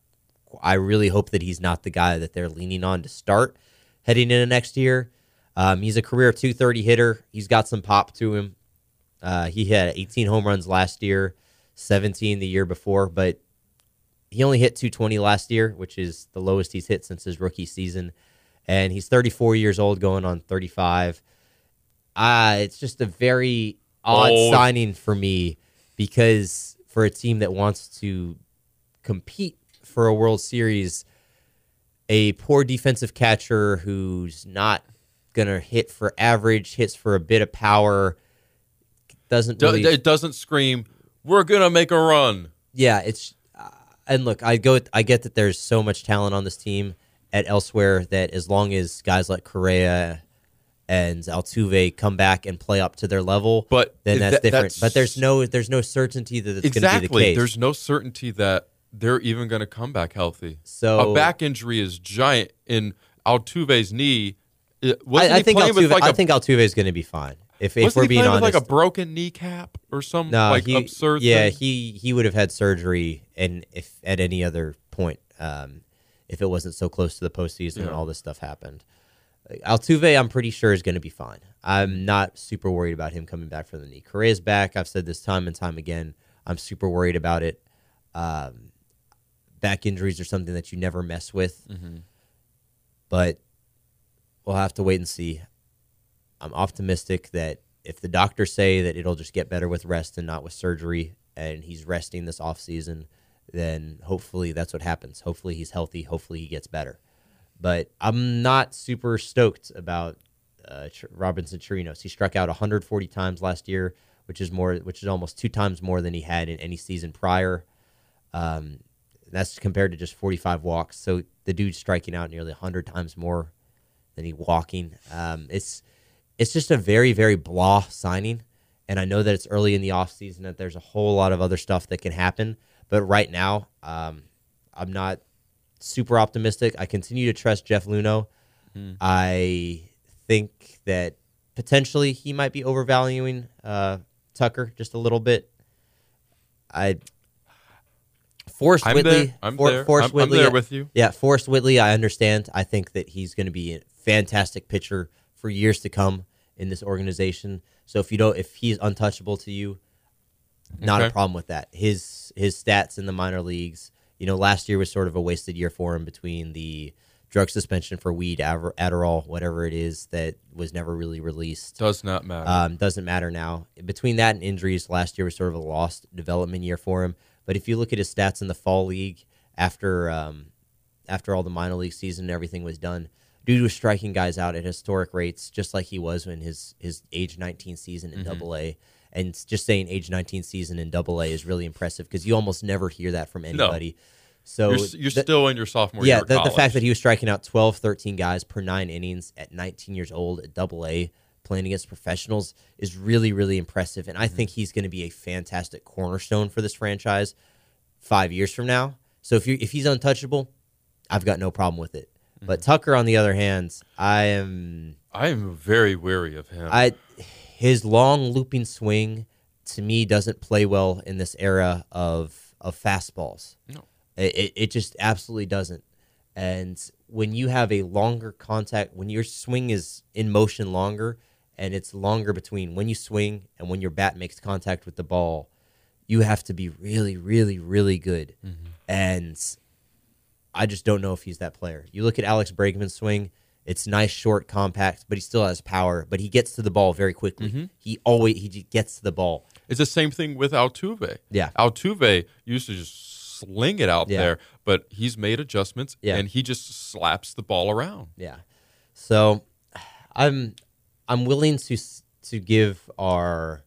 C: I really hope that he's not the guy that they're leaning on to start heading into next year. Um, he's a career 230 hitter. He's got some pop to him. Uh, he had 18 home runs last year, 17 the year before, but he only hit 220 last year, which is the lowest he's hit since his rookie season. And he's 34 years old, going on 35. Uh, it's just a very odd
B: Old.
C: signing for me because for a team that wants to compete for a World Series, a poor defensive catcher who's not going to hit for average, hits for a bit of power, doesn't
B: Do-
C: really
B: it doesn't scream. We're gonna make a run.
C: yeah, it's uh, and look, I go, I get that there's so much talent on this team at elsewhere that as long as guys like Correa and Altuve come back and play up to their level,
B: But
C: then that's
B: that-
C: different.
B: that's-
C: but there's no, there's no certainty that it's going to be the
B: exactly.
C: case.
B: There's no certainty that they're even going to come back healthy.
C: So-
B: a back injury is giant in Altuve's knee. It,
C: I, I think Altuve,
B: like
C: I
B: a,
C: think Altuve is going to be fine. If, if we're
B: he
C: being honest,
B: like a broken kneecap or some
C: no,
B: like
C: he,
B: absurd.
C: yeah,
B: thing?
C: he he would have had surgery, and if at any other point, um, if it wasn't so close to the postseason and all this stuff happened. Altuve, I'm pretty sure is going to be fine. I'm not super worried about him coming back from the knee. Correa's back. I've said this time and time again. I'm super worried about it. Um, back injuries are something that you never mess with,
B: Mm-hmm.
C: but we'll have to wait and see. I'm optimistic that if the doctors say that it'll just get better with rest and not with surgery, and he's resting this off season, then hopefully that's what happens. Hopefully he's healthy. Hopefully he gets better. But I'm not super stoked about uh, Robinson Chirinos. He struck out 140 times last year, which is more, which is almost two times more than he had in any season prior. Um, that's compared to just 45 walks. So the dude's striking out nearly 100 times more than he walking. Um, it's it's just a very very blah signing, and I know that it's early in the off season that there's a whole lot of other stuff that can happen. But right now, um, I'm not super optimistic. I continue to trust Jeff Luhnow. I think that potentially he might be overvaluing uh, Tucker just a little bit. I Forrest
B: I'm
C: Whitley.
B: there. I'm
C: For-
B: there.
C: Forrest
B: I'm- I'm there with you.
C: Yeah, Forrest Whitley. I understand. I think that he's going to be a fantastic pitcher for years to come in this organization. So if you don't, if he's untouchable to you, not a problem with that. His his stats in the minor leagues. You know, last year was sort of a wasted year for him between the drug suspension for weed, Adderall, whatever it is that was never really released.
B: Does not matter.
C: Um, doesn't matter now. Between that and injuries, last year was sort of a lost development year for him. But if you look at his stats in the fall league after um, after all the minor league season and everything was done, dude was striking guys out at historic rates, just like he was in his his age 19 season in mm-hmm. Double A. And just saying age 19 season in Double A is really impressive because you almost never hear that from anybody. No. So
B: you're you're
C: the-
B: still in your sophomore
C: yeah,
B: year. of
C: the, the fact that he was striking out 12, 13 guys per nine innings at 19 years old at double A, playing against professionals, is really, really impressive. And I mm-hmm. think he's going to be a fantastic cornerstone for this franchise five years from now. So if you if he's untouchable, I've got no problem with it. But Tucker, on the other hand, I am
B: I am very wary of him.
C: I his long looping swing to me doesn't play well in this era of of fastballs.
B: No.
C: It, it, it just absolutely doesn't. And when you have a longer contact, when your swing is in motion longer, and it's longer between when you swing and when your bat makes contact with the ball, you have to be really, really, really good. Mm-hmm. And I just don't know if he's that player. You look at Alex Bregman's swing; it's nice, short, compact, but he still has power. But he gets to the ball very quickly.
B: Mm-hmm.
C: He always he gets to the ball.
B: It's the same thing with Altuve.
C: Yeah.
B: Altuve used to just sling it out
C: Yeah.
B: there, but he's made adjustments
C: Yeah.
B: and he just slaps the ball around.
C: Yeah. So I'm I'm willing to to give our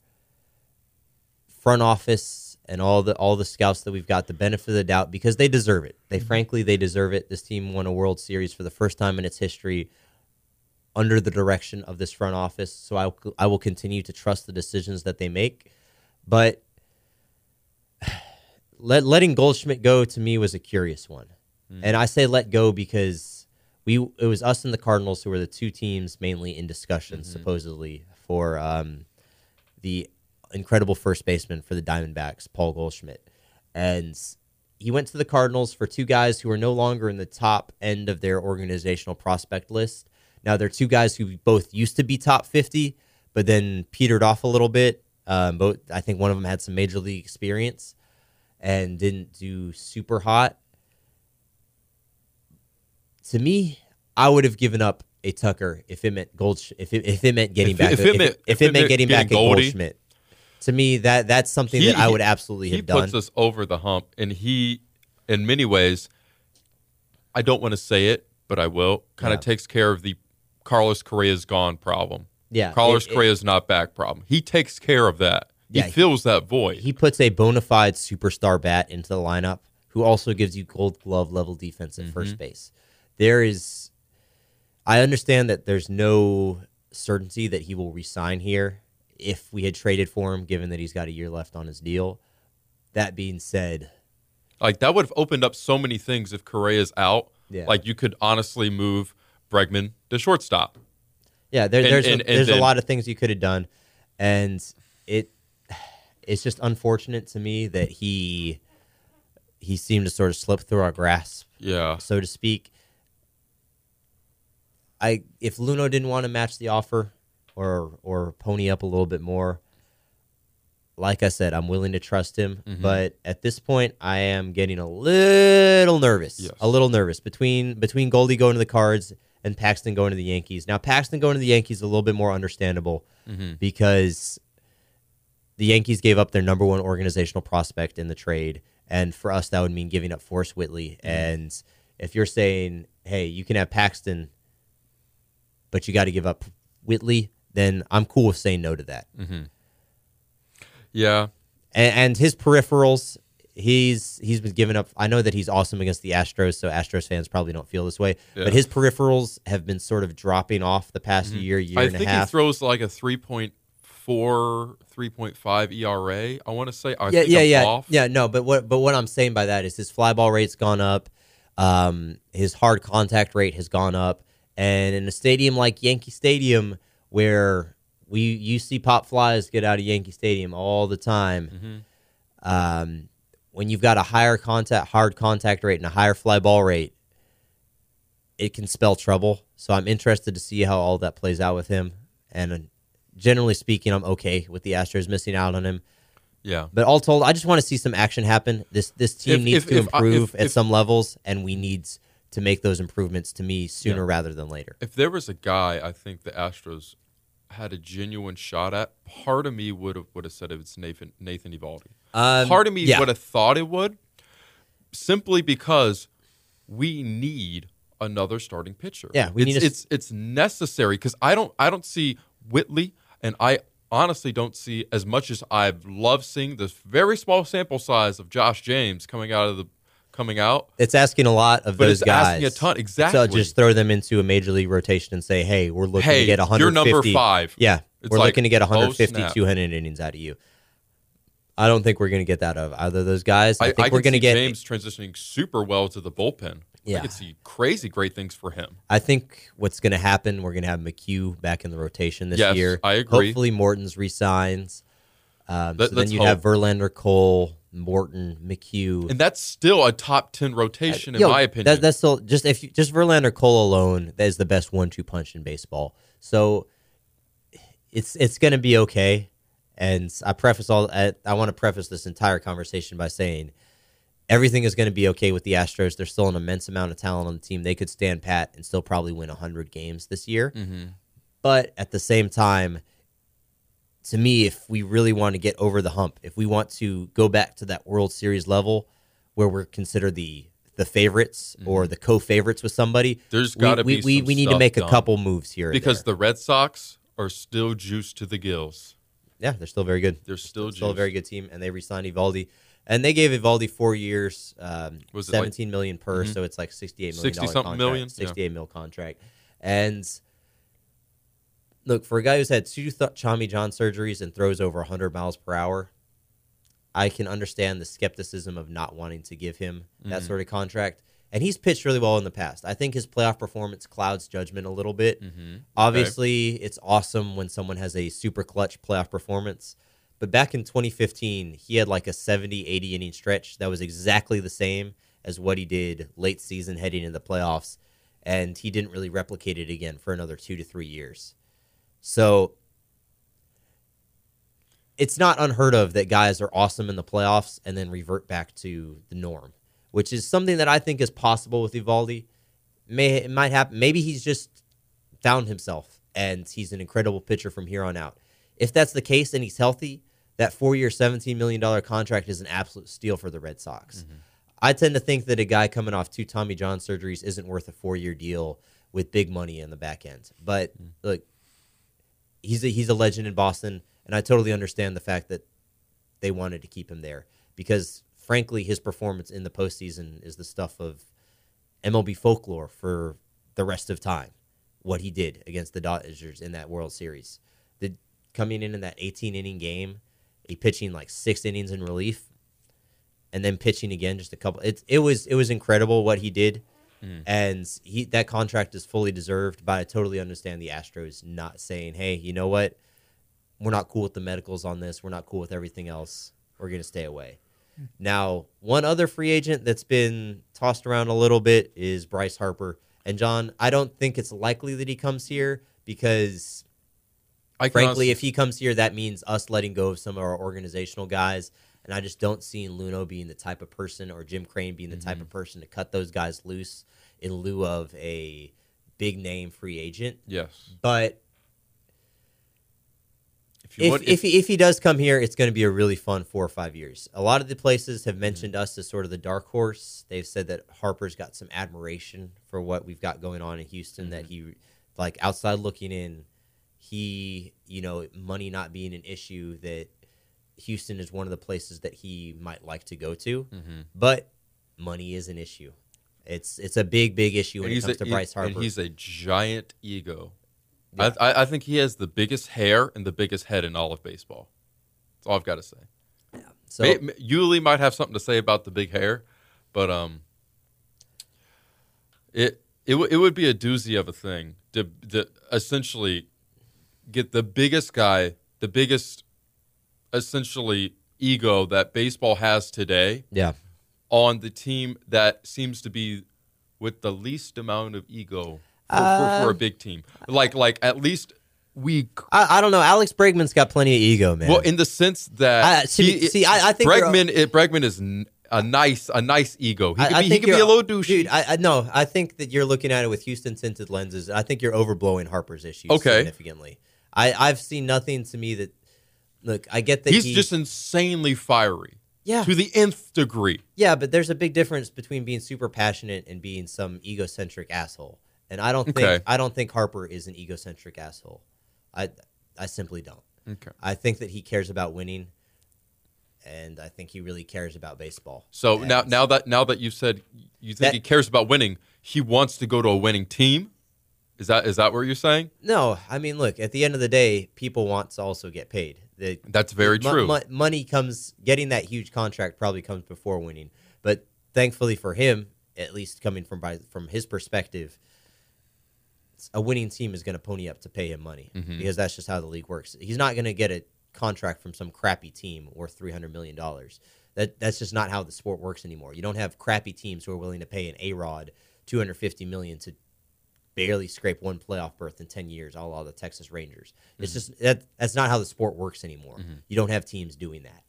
C: front office and all the all the scouts that we've got the benefit of the doubt because they deserve it. They mm-hmm. frankly they deserve it. This team won a World Series for the first time in its history under the direction of this front office. So I will- I will continue to trust the decisions that they make. But let, letting Goldschmidt go to me was a curious one. Mm-hmm. And I say let go because we it was us and the Cardinals who were the two teams mainly in discussion mm-hmm. supposedly for um, the incredible first baseman for the Diamondbacks, Paul Goldschmidt. And he went to the Cardinals for two guys who are no longer in the top end of their organizational prospect list. Now they're two guys who both used to be top 50, but then petered off a little bit. Um, both I think one of them had some major league experience and didn't do super hot. To me, I would have given up a Tucker if it meant Gold. If it, if it meant getting
B: If-
C: back,
B: if it meant-
C: if it meant getting back
B: getting
C: a Goldschmidt. To me, that that's something that I would absolutely
B: he
C: have done.
B: He puts us over the hump, and he, in many ways, I don't want to say it, but I will. Kind
C: Yeah.
B: of takes care of the Carlos Correa's gone problem.
C: Yeah,
B: Carlos
C: it- it-
B: Correa's not back problem. He takes care of that.
C: Yeah,
B: he
C: he-
B: fills that void.
C: he puts a bona fide superstar bat into the lineup who also gives you gold glove level defense at first mm-hmm. base. There is, I understand that there's no certainty that he will resign here if we had traded for him, given that he's got a year left on his deal. That being said,
B: Like that would have opened up so many things if Correa's out.
C: Yeah.
B: Like you could honestly move Bregman to shortstop.
C: yeah, there,
B: And-
C: there's
B: and-
C: a,
B: and
C: there's a lot of things you could have done, and it it's just unfortunate to me that he he seemed to sort of slip through our grasp
B: Yeah.
C: so to speak. I if Luhnow didn't want to match the offer or or pony up a little bit more, like I said, I'm willing to trust him.
B: Mm-hmm.
C: But at this point, I am getting a little nervous.
B: Yes.
C: A little nervous between between Goldie going to the Cards and Paxton going to the Yankees. Now Paxton going to the Yankees is a little bit more understandable
B: Mm-hmm.
C: because the Yankees gave up their number one organizational prospect in the trade, and for us that would mean giving up Forrest Whitley.
B: Mm-hmm.
C: And if you're saying, "Hey, you can have Paxton, but you got to give up Whitley," then I'm cool with saying no to that.
B: Yeah.
C: And, and his peripherals, he's he's been giving up. I know that he's awesome against the Astros, so Astros fans probably don't feel this way.
B: Yeah.
C: But his peripherals have been sort of dropping off the past year, year
B: Mm-hmm. I
C: and
B: think
C: a half.
B: he throws like a 3.4, 3.5 ERA. I want to say. I
C: yeah, yeah,
B: I'm
C: yeah,
B: off.
C: yeah. No, but what but what I'm saying by that is his fly ball rate's gone up, um, his hard contact rate has gone up, and in a stadium like Yankee Stadium, where we you see pop flies get out of Yankee Stadium all the time, um, when you've got a higher contact hard contact rate and a higher fly ball rate, it can spell trouble. So I'm interested to see how all that plays out with him, and. uh, Generally speaking, I'm okay with the Astros missing out on him.
B: Yeah.
C: But all told, I just want to see some action happen. This this team
B: If-
C: needs
B: if-
C: to
B: if I-
C: improve at some levels, and we need to make those improvements to me sooner
B: Yeah.
C: rather than later.
B: If there was a guy I think the Astros had a genuine shot at, part of me would have would have said it's Nathan Nathan Eovaldi.
C: Um,
B: part of me
C: yeah.
B: would have thought it would, simply because we need another starting pitcher.
C: Yeah, we
B: it's,
C: need a
B: it's it's necessary because I don't I don't see Whitley and I honestly don't see as much as I've loved seeing this very small sample size of Josh James coming out of the coming out.
C: It's asking a lot of
B: But
C: those
B: it's
C: guys.
B: asking a ton- exactly.
C: So just throw them into a major league rotation and say, "Hey, we're looking
B: Hey,
C: to get 150.
B: you're number five.
C: Yeah,
B: It's
C: we're
B: like,
C: looking to get
B: oh,
C: 150,
B: snap.
C: 200 innings out of you." I don't think we're going to get that out of either of those guys. I,
B: I,
C: think
B: I
C: we're going to get.
B: James transitioning super well to the bullpen.
C: Yeah.
B: I could see crazy great things for him.
C: I think what's going to happen, we're going to have McHugh back in the rotation this
B: Yes,
C: year.
B: I agree.
C: Hopefully, Morton's resigns. Um, so then you have. Verlander, Cole, Morton, McHugh.
B: And that's still a top 10 rotation, in my opinion.
C: That, that's still just if you, just Verlander, Cole alone. That is the best one-two punch in baseball. So it's it's going to be okay. And I preface all. I, I want to preface this entire conversation by saying everything is going to be okay with the Astros. There's still an immense amount of talent on the team. They could stand pat and still probably win 100 games this year. But at the same time, to me, if we really want to get over the hump, if we want to go back to that World Series level where we're considered the the favorites or the co-favorites with somebody,
B: Mm-hmm. There's
C: we-
B: gotta
C: we,
B: be
C: we,
B: some
C: we need to make a couple moves here
B: because the Red Sox are still juiced to the gills.
C: yeah, they're still very good.
B: They're still
C: still a very good team, and they re-signed Eovaldi, and they gave Eovaldi four years, um,
B: Was it like-
C: seventeen million per, so it's like sixty-eight million
B: 60
C: dollar
B: something
C: contract,
B: million? Yeah.
C: sixty-eight mil contract, and look for a guy who's had two th- Tommy John surgeries and throws over hundred miles per hour. I can understand the skepticism of not wanting to give him
B: Mm-hmm.
C: that sort of contract. And he's pitched really well in the past. I think his playoff performance clouds judgment a little bit.
B: Mm-hmm.
C: Obviously, it's awesome when someone has a super clutch playoff performance. But back in 2015, he had like a 70, 80 inning stretch that was exactly the same as what he did late season heading into the playoffs. And he didn't really replicate it again for another two to three years. So it's not unheard of that guys are awesome in the playoffs and then revert back to the norm, which is something that I think is possible with Eovaldi. May it might happen. Maybe he's just found himself and he's an incredible pitcher from here on out. If that's the case and he's healthy, that four-year, $17 million contract is an absolute steal for the Red Sox. Mm-hmm. I tend to think that a guy coming off two Tommy John surgeries isn't worth a four-year deal with big money in the back end. But mm. look, he's a, he's a legend in Boston, and I totally understand the fact that they wanted to keep him there because, frankly, his performance in the postseason is the stuff of MLB folklore for the rest of time. What he did against the Dodgers in that World Series, the coming in in that 18 inning game, he pitching like six innings in relief, and then pitching again just a couple. It it was it was incredible what he did, Mm. and he that contract is fully deserved. But I totally understand the Astros not saying, "Hey, you know what? We're not cool with the medicals on this. We're not cool with everything else. We're going to stay away." Mm. Now, one other free agent that's been tossed around a little bit is Bryce Harper. And John, I don't think it's likely that he comes here because frankly, if he comes here, that means us letting go of some of our organizational guys. And I just don't see Luhnow being the type of person or Jim Crane being the type
B: Mm-hmm.
C: of person to cut those guys loose in lieu of a big name free agent.
B: yes.
C: But
B: If you
C: if,
B: want,
C: if, he, if he does come here, it's going to be a really fun four or five years. A lot of the places have mentioned
B: Mm-hmm.
C: us as sort of the dark horse. They've said that Harper's got some admiration for what we've got going on in Houston. That
B: Mm-hmm.
C: he, like outside looking in, he, you know, money not being an issue, that Houston is one of the places that he might like to go to.
B: Mm-hmm.
C: But money is an issue. It's it's a big big issue when
B: and
C: it comes
B: a,
C: to Bryce
B: he- and
C: Harper.
B: he's a giant ego.
C: Yeah.
B: I, I, I think he has the biggest hair and the biggest head in all of baseball. That's all I've got to say. Yeah.
C: so
B: May- may- Yuli might have something to say about the big hair, but um, it it w- it would be a doozy of a thing to, to essentially get the biggest guy, the biggest essentially ego that baseball has today
C: yeah,
B: on the team that seems to be with the least amount of ego for, for,
C: Uh,
B: for a big team. Like like at least we
C: I, I don't know. Alex Bregman's got plenty of ego, man.
B: well in the sense that
C: I- see-
B: he-
C: see, I- I think
B: Bregman it, Bregman is n- a nice a nice ego. He
C: I-
B: could
C: I
B: be he
C: think
B: could be a little douchey.
C: Dude, I, I no, I think that you're looking at it with Houston tinted lenses. I think you're overblowing Harper's issues
B: Okay.
C: significantly. I, I've seen nothing to me that look. I get that
B: He's
C: he-
B: just insanely fiery
C: yeah,
B: to the nth degree.
C: yeah, but there's a big difference between being super passionate and being some egocentric asshole. And I don't think
B: Okay.
C: I don't think Harper is an egocentric asshole. I I simply don't.
B: Okay.
C: I think that he cares about winning, and I think he really cares about baseball.
B: So
C: And-
B: now now that now that you said you think
C: That-
B: he cares about winning, he wants to go to a winning team. Is that is that what you're saying?
C: No, I mean, look. At the end of the day, people want to also get paid. The,
B: That's very
C: mo-
B: true.
C: mo- money comes, getting that huge contract probably comes before winning. But thankfully for him, at least coming from by, from his perspective, a winning team is going to pony up to pay him money
B: Mm-hmm.
C: because that's just how the league works. He's not going to get a contract from some crappy team worth three hundred million dollars. That that's just not how the sport works anymore. You don't have crappy teams who are willing to pay an A Rod two hundred fifty million to barely scrape one playoff berth in 10 years, all of the Texas Rangers. It's just that that's not how the sport works anymore. You don't have teams doing that.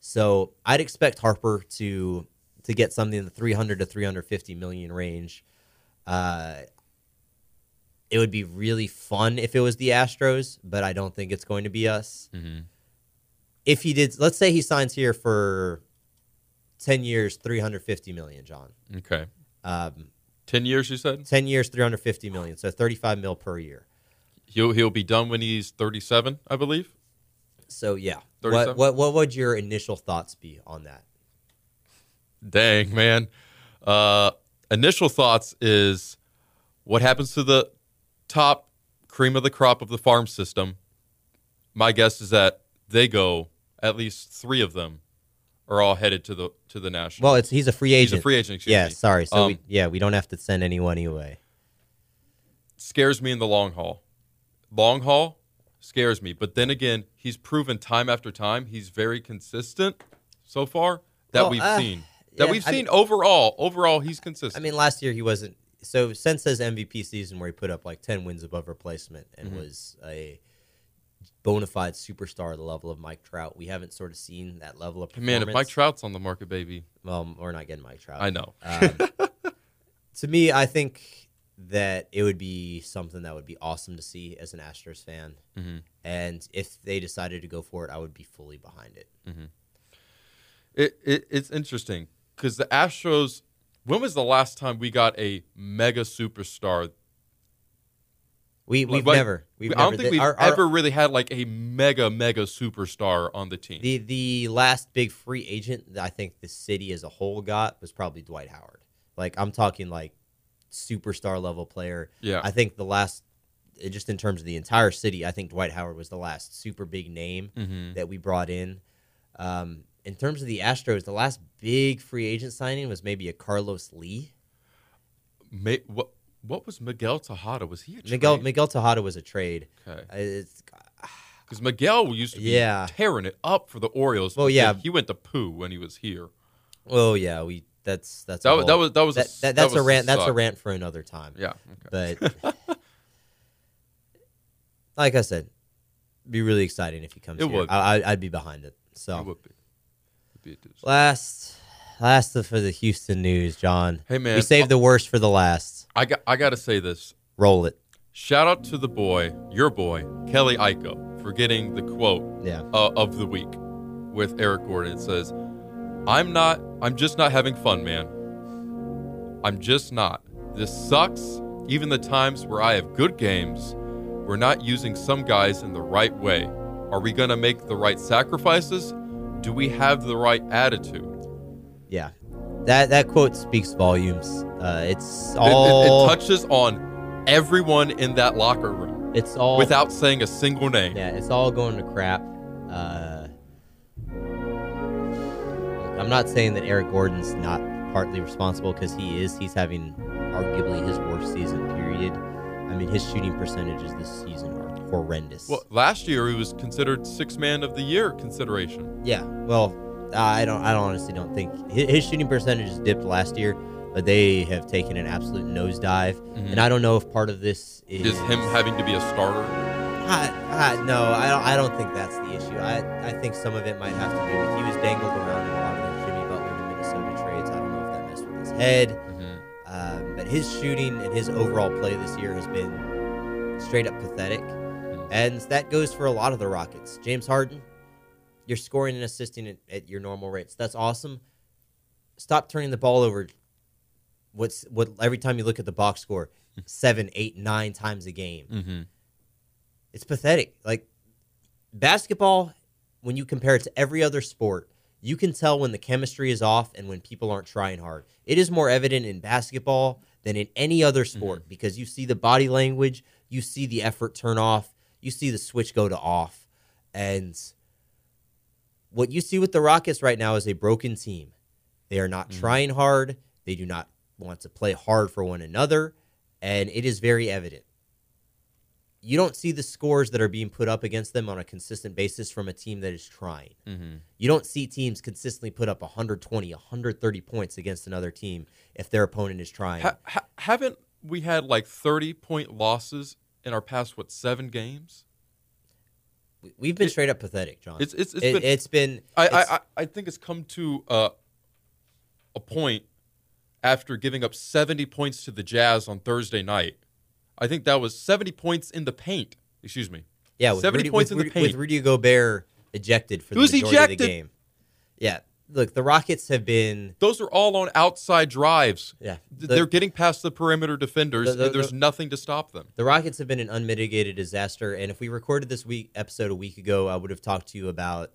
C: So I'd expect Harper to to get something in the 300 to 350 million range. Uh, it would be really fun if it was the Astros, but I don't think it's going to be us.
B: Mm-hmm.
C: If he did, let's say he signs here for 10 years, 350 million, John.
B: Okay.
C: Um,
B: 10 years, you said?
C: 10 years, 350 million. So 35 mil per year.
B: He'll, he'll be done when he's 37, I believe.
C: So yeah.
B: 37?
C: What, what, what would your initial thoughts be on that?
B: Dang, man. Uh, initial thoughts is what happens to the top cream of the crop of the farm system? My guess is that they go, at least three of them are all headed to the to the national.
C: Well, it's he's a free agent.
B: He's a free agent, excuse
C: yeah,
B: me.
C: sorry. So
B: Um,
C: we, yeah, we don't have to send anyone away.
B: scares me in the long haul. Long haul scares me, but then again, he's proven time after time he's very consistent so far that
C: Well,
B: we've
C: uh,
B: seen. That
C: yeah,
B: we've
C: I
B: seen
C: mean-
B: overall. Overall, he's consistent.
C: I mean, last year he wasn't. So since his MVP season, where he put up like ten wins above replacement and
B: Mm-hmm.
C: was a bona fide superstar at the level of Mike Trout, we haven't sort of seen that level of performance.
B: man, if Mike Trout's on the market, baby,
C: well, we're not getting Mike Trout.
B: I know.
C: Um, to me, I think that it would be something that would be awesome to see as an Astros fan.
B: Mm-hmm.
C: And if they decided to go for it, I would be fully behind it.
B: It, it it's interesting because the Astros. When was the last time we got a mega superstar?
C: We we've
B: Like,
C: never. We've
B: I don't
C: never-
B: think we've
C: our- our-
B: ever really had like a mega mega superstar on the team.
C: The the last big free agent that I think the city as a whole got was probably Dwight Howard. Like I'm talking like superstar level player.
B: Yeah.
C: I think the last just in terms of the entire city, I think Dwight Howard was the last super big name
B: Mm-hmm.
C: that we brought in. Um, in terms of the Astros, the last big free agent signing was maybe a Carlos Lee.
B: Ma- what what was Miguel Tejada? Was he a
C: Miguel
B: trade?
C: Miguel Tejada was a trade.
B: Okay.
C: Uh,
B: Because Miguel used to be
C: Yeah.
B: tearing it up for the Orioles.
C: Well, yeah.
B: he went to poo when he was here.
C: oh yeah, we that's that's a
B: That was- that was- that was a
C: that, that-
B: that
C: that's a
B: was a
C: rant that's a rant for another time.
B: Yeah. Okay.
C: But like I said, be really exciting if he comes
B: It
C: here.
B: would.
C: I, I'd be behind it.
B: It
C: So
B: would be. Would be a
C: last, last for the Houston news, John.
B: Hey, man.
C: we saved the worst for the last.
B: I got I got to say this.
C: Roll it.
B: Shout out to the boy, your boy, Kelly Iko, for getting the quote
C: Yeah.
B: uh, of the week with Eric Gordon. It says, "I'm not. I'm just not having fun, man. I'm just not. This sucks. Even the times where I have good games, we're not using some guys in the right way. Are we gonna make the right sacrifices? Do we have the right attitude?
C: Yeah. That that quote speaks volumes. Uh, it's
B: It- it-
C: all
B: it touches on everyone in that locker room
C: it's all
B: without saying a single name.
C: Yeah, it's all going to crap. Uh, I'm not saying that Eric Gordon's not partly responsible because he is. He's having arguably his worst season. Period. I mean, his shooting percentages this season are horrendous.
B: Well, last year he was considered six man of the year consideration.
C: yeah. Well, I don't. I don't honestly don't think his, his shooting percentages dipped last year, but they have taken an absolute nosedive. And I don't know if part of this is,
B: Mm-hmm. Is him having to be a starter?
C: I, I, no, I don't. I don't think that's the issue. I, I think some of it might have to do with he was dangled around in a lot of the Jimmy Butler to Minnesota trades. I don't know if that messed with his head,
B: Mhm.
C: um, but his shooting and his overall play this year has been straight up pathetic, and that goes for a lot of the Rockets. James Harden, you're scoring and assisting at, at your normal rates. That's awesome. Stop turning the ball over. What's what? Every time you look at the box score, seven, eight, nine times a game.
B: Mm-hmm.
C: It's pathetic. Like basketball, when you compare it to every other sport, you can tell when the chemistry is off and when people aren't trying hard. It is more evident in basketball than in any other sport because you see the body language, you see the effort turn off, you see the switch go to off. And what you see with the Rockets right now is a broken team. They are not trying hard, they do not want to play hard for one another, and it is very evident you don't see the scores that are being put up against them on a consistent basis from a team that is trying.
B: Mm-hmm.
C: You don't see teams consistently put up 120, 130 points against another team if their opponent is trying.
B: Ha- ha- haven't we had like thirty point losses in our past what seven games?
C: We- We've been straight up pathetic, John.
B: It's it's, it's
C: it,
B: been.
C: has been.
B: I,
C: it's-
B: I I think it's come to uh, a point after giving up 70 points to the Jazz on Thursday night. I think that was 70 points in the paint. Excuse me.
C: Yeah, with
B: 70
C: Rudy,
B: points
C: with,
B: in the
C: Rudy- with. Rudy Gobert ejected for the majority of the game. Yeah, look, the Rockets have been
B: Those are all on outside drives.
C: yeah. The-
B: They're getting past the perimeter defenders.
C: The- the-
B: and there's
C: the-
B: nothing to stop them.
C: The Rockets have been an unmitigated disaster, and if we recorded this week episode a week ago, I would have talked to you about,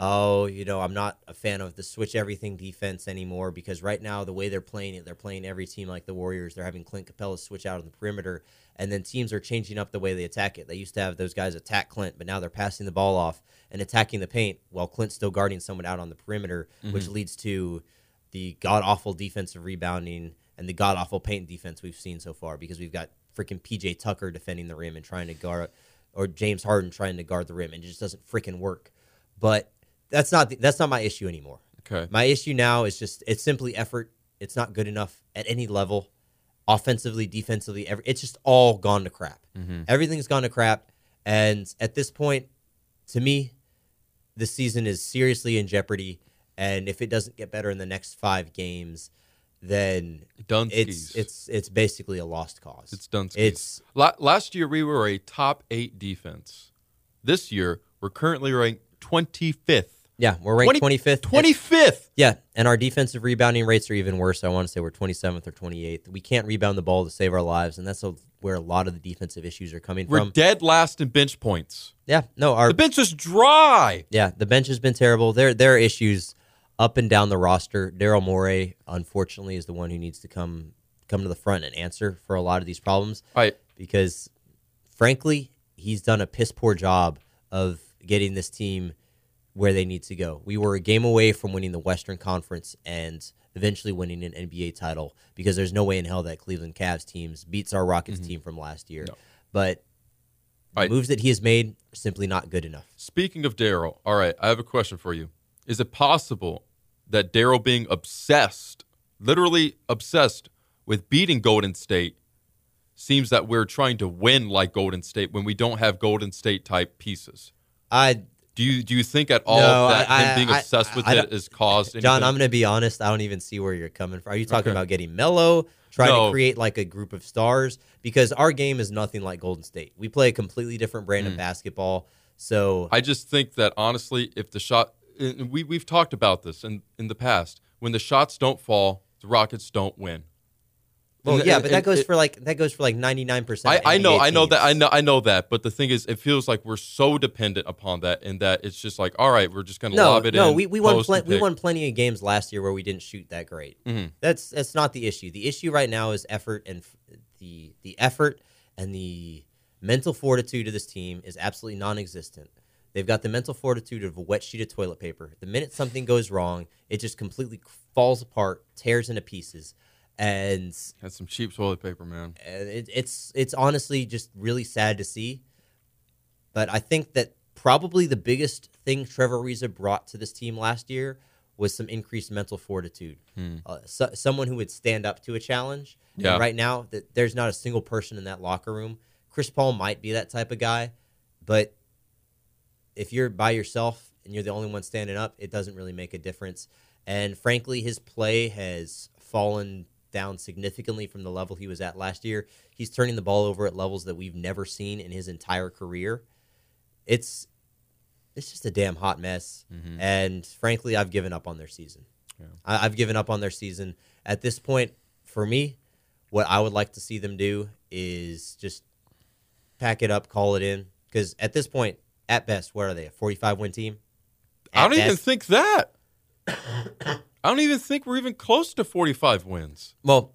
C: oh, you know, I'm not a fan of the switch everything defense anymore because right now the way they're playing it, they're playing every team like the Warriors. They're having Clint Capela switch out on the perimeter, and then teams are changing up the way they attack it. They used to have those guys attack Clint, but now they're passing the ball off and attacking the paint while Clint's still guarding someone out on the perimeter, which mm-hmm. leads to the god awful defensive rebounding and the god awful paint defense we've seen so far because we've got freaking PJ Tucker defending the rim and trying to guard, or James Harden trying to guard the rim, and it just doesn't freaking work. But that's not the, that's not my issue anymore.
B: Okay.
C: My issue now is just it's simply effort. It's not good enough at any level, offensively, defensively. Every, it's just all gone to crap. Mm-hmm. Everything's gone to crap, and at this point, to me, the season is seriously in jeopardy. And if it doesn't get better in the next five games, then
B: Dunskies.
C: it's it's it's basically a lost cause.
B: It's Dunskies.
C: It's
B: La- last year we were a top eight defense. This year we're currently ranked 25th.
C: Yeah, we're ranked twenty fifth.
B: 25th.
C: Yeah, and our defensive rebounding rates are even worse. I want to say we're 27th or 28th. We can't rebound the ball to save our lives, and that's a, where a lot of the defensive issues are coming
B: We're
C: from.
B: dead last in bench points.
C: yeah, no, our
B: The bench is dry.
C: yeah, the bench has been terrible. There there are issues up and down the roster. Daryl Morey, unfortunately, is the one who needs to come come to the front and answer for a lot of these problems
B: All right.
C: because, frankly, he's done a piss poor job of getting this team where they need to go. We were a game away from winning the Western Conference and eventually winning an NBA title because there's no way in hell that Cleveland Cavs teams beats our Rockets mm-hmm. team from last year. But the
B: Right.
C: moves that he has made are simply not good enough.
B: Speaking of Daryl, all right, I have a question for you. Is it possible that Daryl being obsessed, literally obsessed with beating Golden State, seems that we're trying to win like Golden State when we don't have Golden State type pieces?
C: I
B: Do you do you think at all
C: No,
B: that
C: I-
B: him being
C: I-
B: obsessed with
C: I
B: it
C: don't-
B: has caused anything?
C: John, I'm going to be honest. I don't even see where you're coming from. Are you talking
B: Okay.
C: about getting Melo, trying
B: No.
C: to create like a group of stars? Because our game is nothing like Golden State. We play a completely different brand of mm. basketball. So.
B: I just think that honestly, if the shot, and we we've talked about this in in the past, when the shots don't fall, the Rockets don't win.
C: Well, yeah, but that goes for like that goes for like 99 percent.
B: I, I know, I know that, I know, I know that. But the thing is, it feels like we're so dependent upon that, and that it's just like, all right, we're just gonna
C: No,
B: lob it
C: no,
B: in.
C: we, we won we won plenty of games last year where we didn't shoot that great.
B: Mhm.
C: That's that's not the issue. The issue right now is effort and f- the the effort and the mental fortitude of this team is absolutely non-existent. They've got the mental fortitude of a wet sheet of toilet paper. The minute something goes wrong, it just completely falls apart, tears into pieces, and
B: some cheap toilet paper, man.
C: and it, it's it's honestly just really sad to see. But I think that probably the biggest thing Trevor Ariza brought to this team last year was some increased mental fortitude. Uh, so, someone who would stand up to a challenge. And
B: Yeah.
C: right now, that there's not a single person in that locker room. Chris Paul might be that type of guy, but if you're by yourself and you're the only one standing up, it doesn't really make a difference. And frankly, his play has fallen down significantly from the level he was at last year. He's turning the ball over at levels that we've never seen in his entire career. It's it's just a damn hot mess. Mm-hmm. And frankly, I've given up on their season. I, I've given up on their season. At this point, for me, what I would like to see them do is just pack it up, call it in. Because at this point, at best, what are they? A 45 win team?
B: I don't even think that. I don't even think we're even close to 45 wins.
C: Well,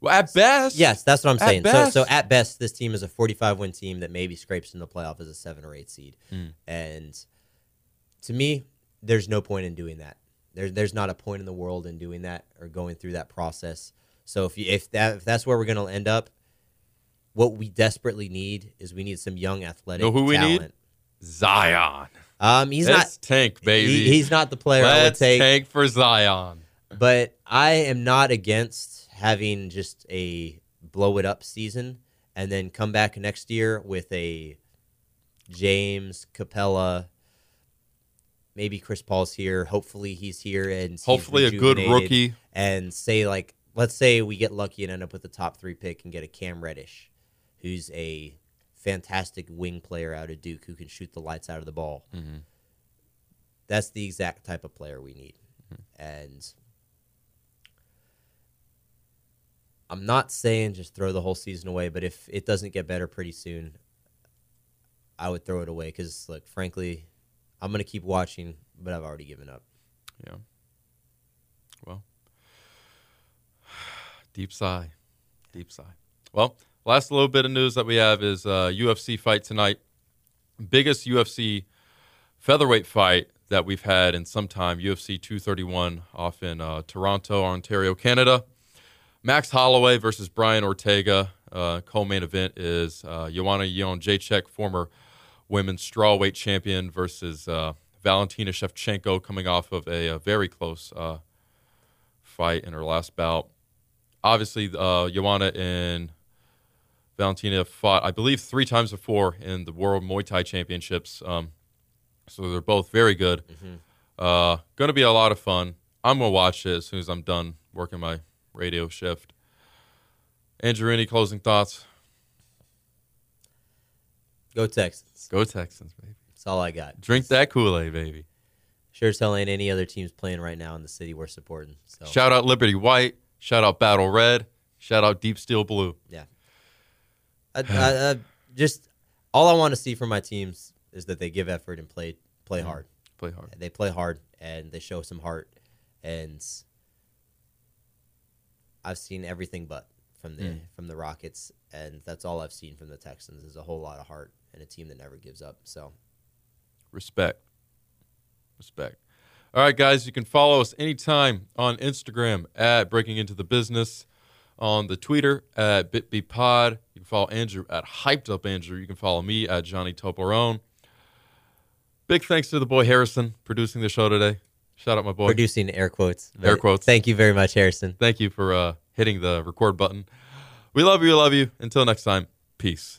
B: Well, at best,
C: yes, that's what I'm saying. So, so at best, this team is a 45 win team that maybe scrapes in the playoff as a seven or eight seed.
B: Hmm.
C: And to me, there's no point in doing that. There's there's not a point in the world in doing that or going through that process. So if you if that if that's where we're going to end up, what we desperately need is we need some young athletic.
B: Know who we need? Zion.
C: Um, he's
B: Let's
C: not.
B: tank, baby.
C: he- he's not the player I would
B: Let's
C: take.
B: tank for Zion.
C: but I am not against having just a blow it up season and then come back next year with a James Capela, maybe Chris Paul's here. Hopefully he's here and
B: Hopefully a good rookie.
C: And say like, let's say we get lucky and end up with the top three pick and get a Cam Reddish, who's a fantastic wing player out of Duke who can shoot the lights out of the ball.
B: Mm-hmm.
C: That's the exact type of player we need. And I'm not saying just throw the whole season away, but if it doesn't get better pretty soon, I would throw it away because, look, frankly, I'm going to keep watching, but I've already given up.
B: Yeah. Well, deep sigh. Deep sigh. Well, last little bit of news that we have is uh, UFC fight tonight. Biggest UFC featherweight fight that we've had in some time. UFC 231 off in uh, Toronto, Ontario, Canada. Max Holloway versus Brian Ortega. Uh, co-main event is uh, Joanna Jacek, former women's strawweight champion, versus uh, Valentina Shevchenko, coming off of a, a very close uh, fight in her last bout. Obviously, uh, Joanna and Valentina fought, I believe, three times before in the World Muay Thai Championships. Um, so they're both very good. Uh, going to be a lot of fun. I'm going to watch it as soon as I'm done working my radio shift. Andrew, any closing thoughts?
C: Go Texans.
B: Go Texans, baby.
C: That's all I got.
B: Drink that Kool Aid, baby.
C: Sure as hell ain't any other teams playing right now in the city we're supporting. So
B: Shout out Liberty White. Shout out Battle Red. Shout out Deep Steel Blue.
C: Yeah. I, I, I just all I want to see from my teams is that they give effort and play play hard.
B: Play hard.
C: They play hard and they show some heart. And I've seen everything but from the mm. from the Rockets, and that's all I've seen from the Texans is a whole lot of heart and a team that never gives up. So
B: Respect. Respect. All right, guys, you can follow us anytime on Instagram at Breaking Into the Business, on the Twitter at BitBPod. You can follow Andrew at Hyped Up Andrew. You can follow me at Johnny Toblerone. Big thanks to the boy Harrison producing the show today. Shout out my boy.
C: producing air quotes.
B: Air quotes.
C: Thank you very much, Harrison.
B: Thank you for uh, hitting the record button. We love you. We love you. Until next time, peace.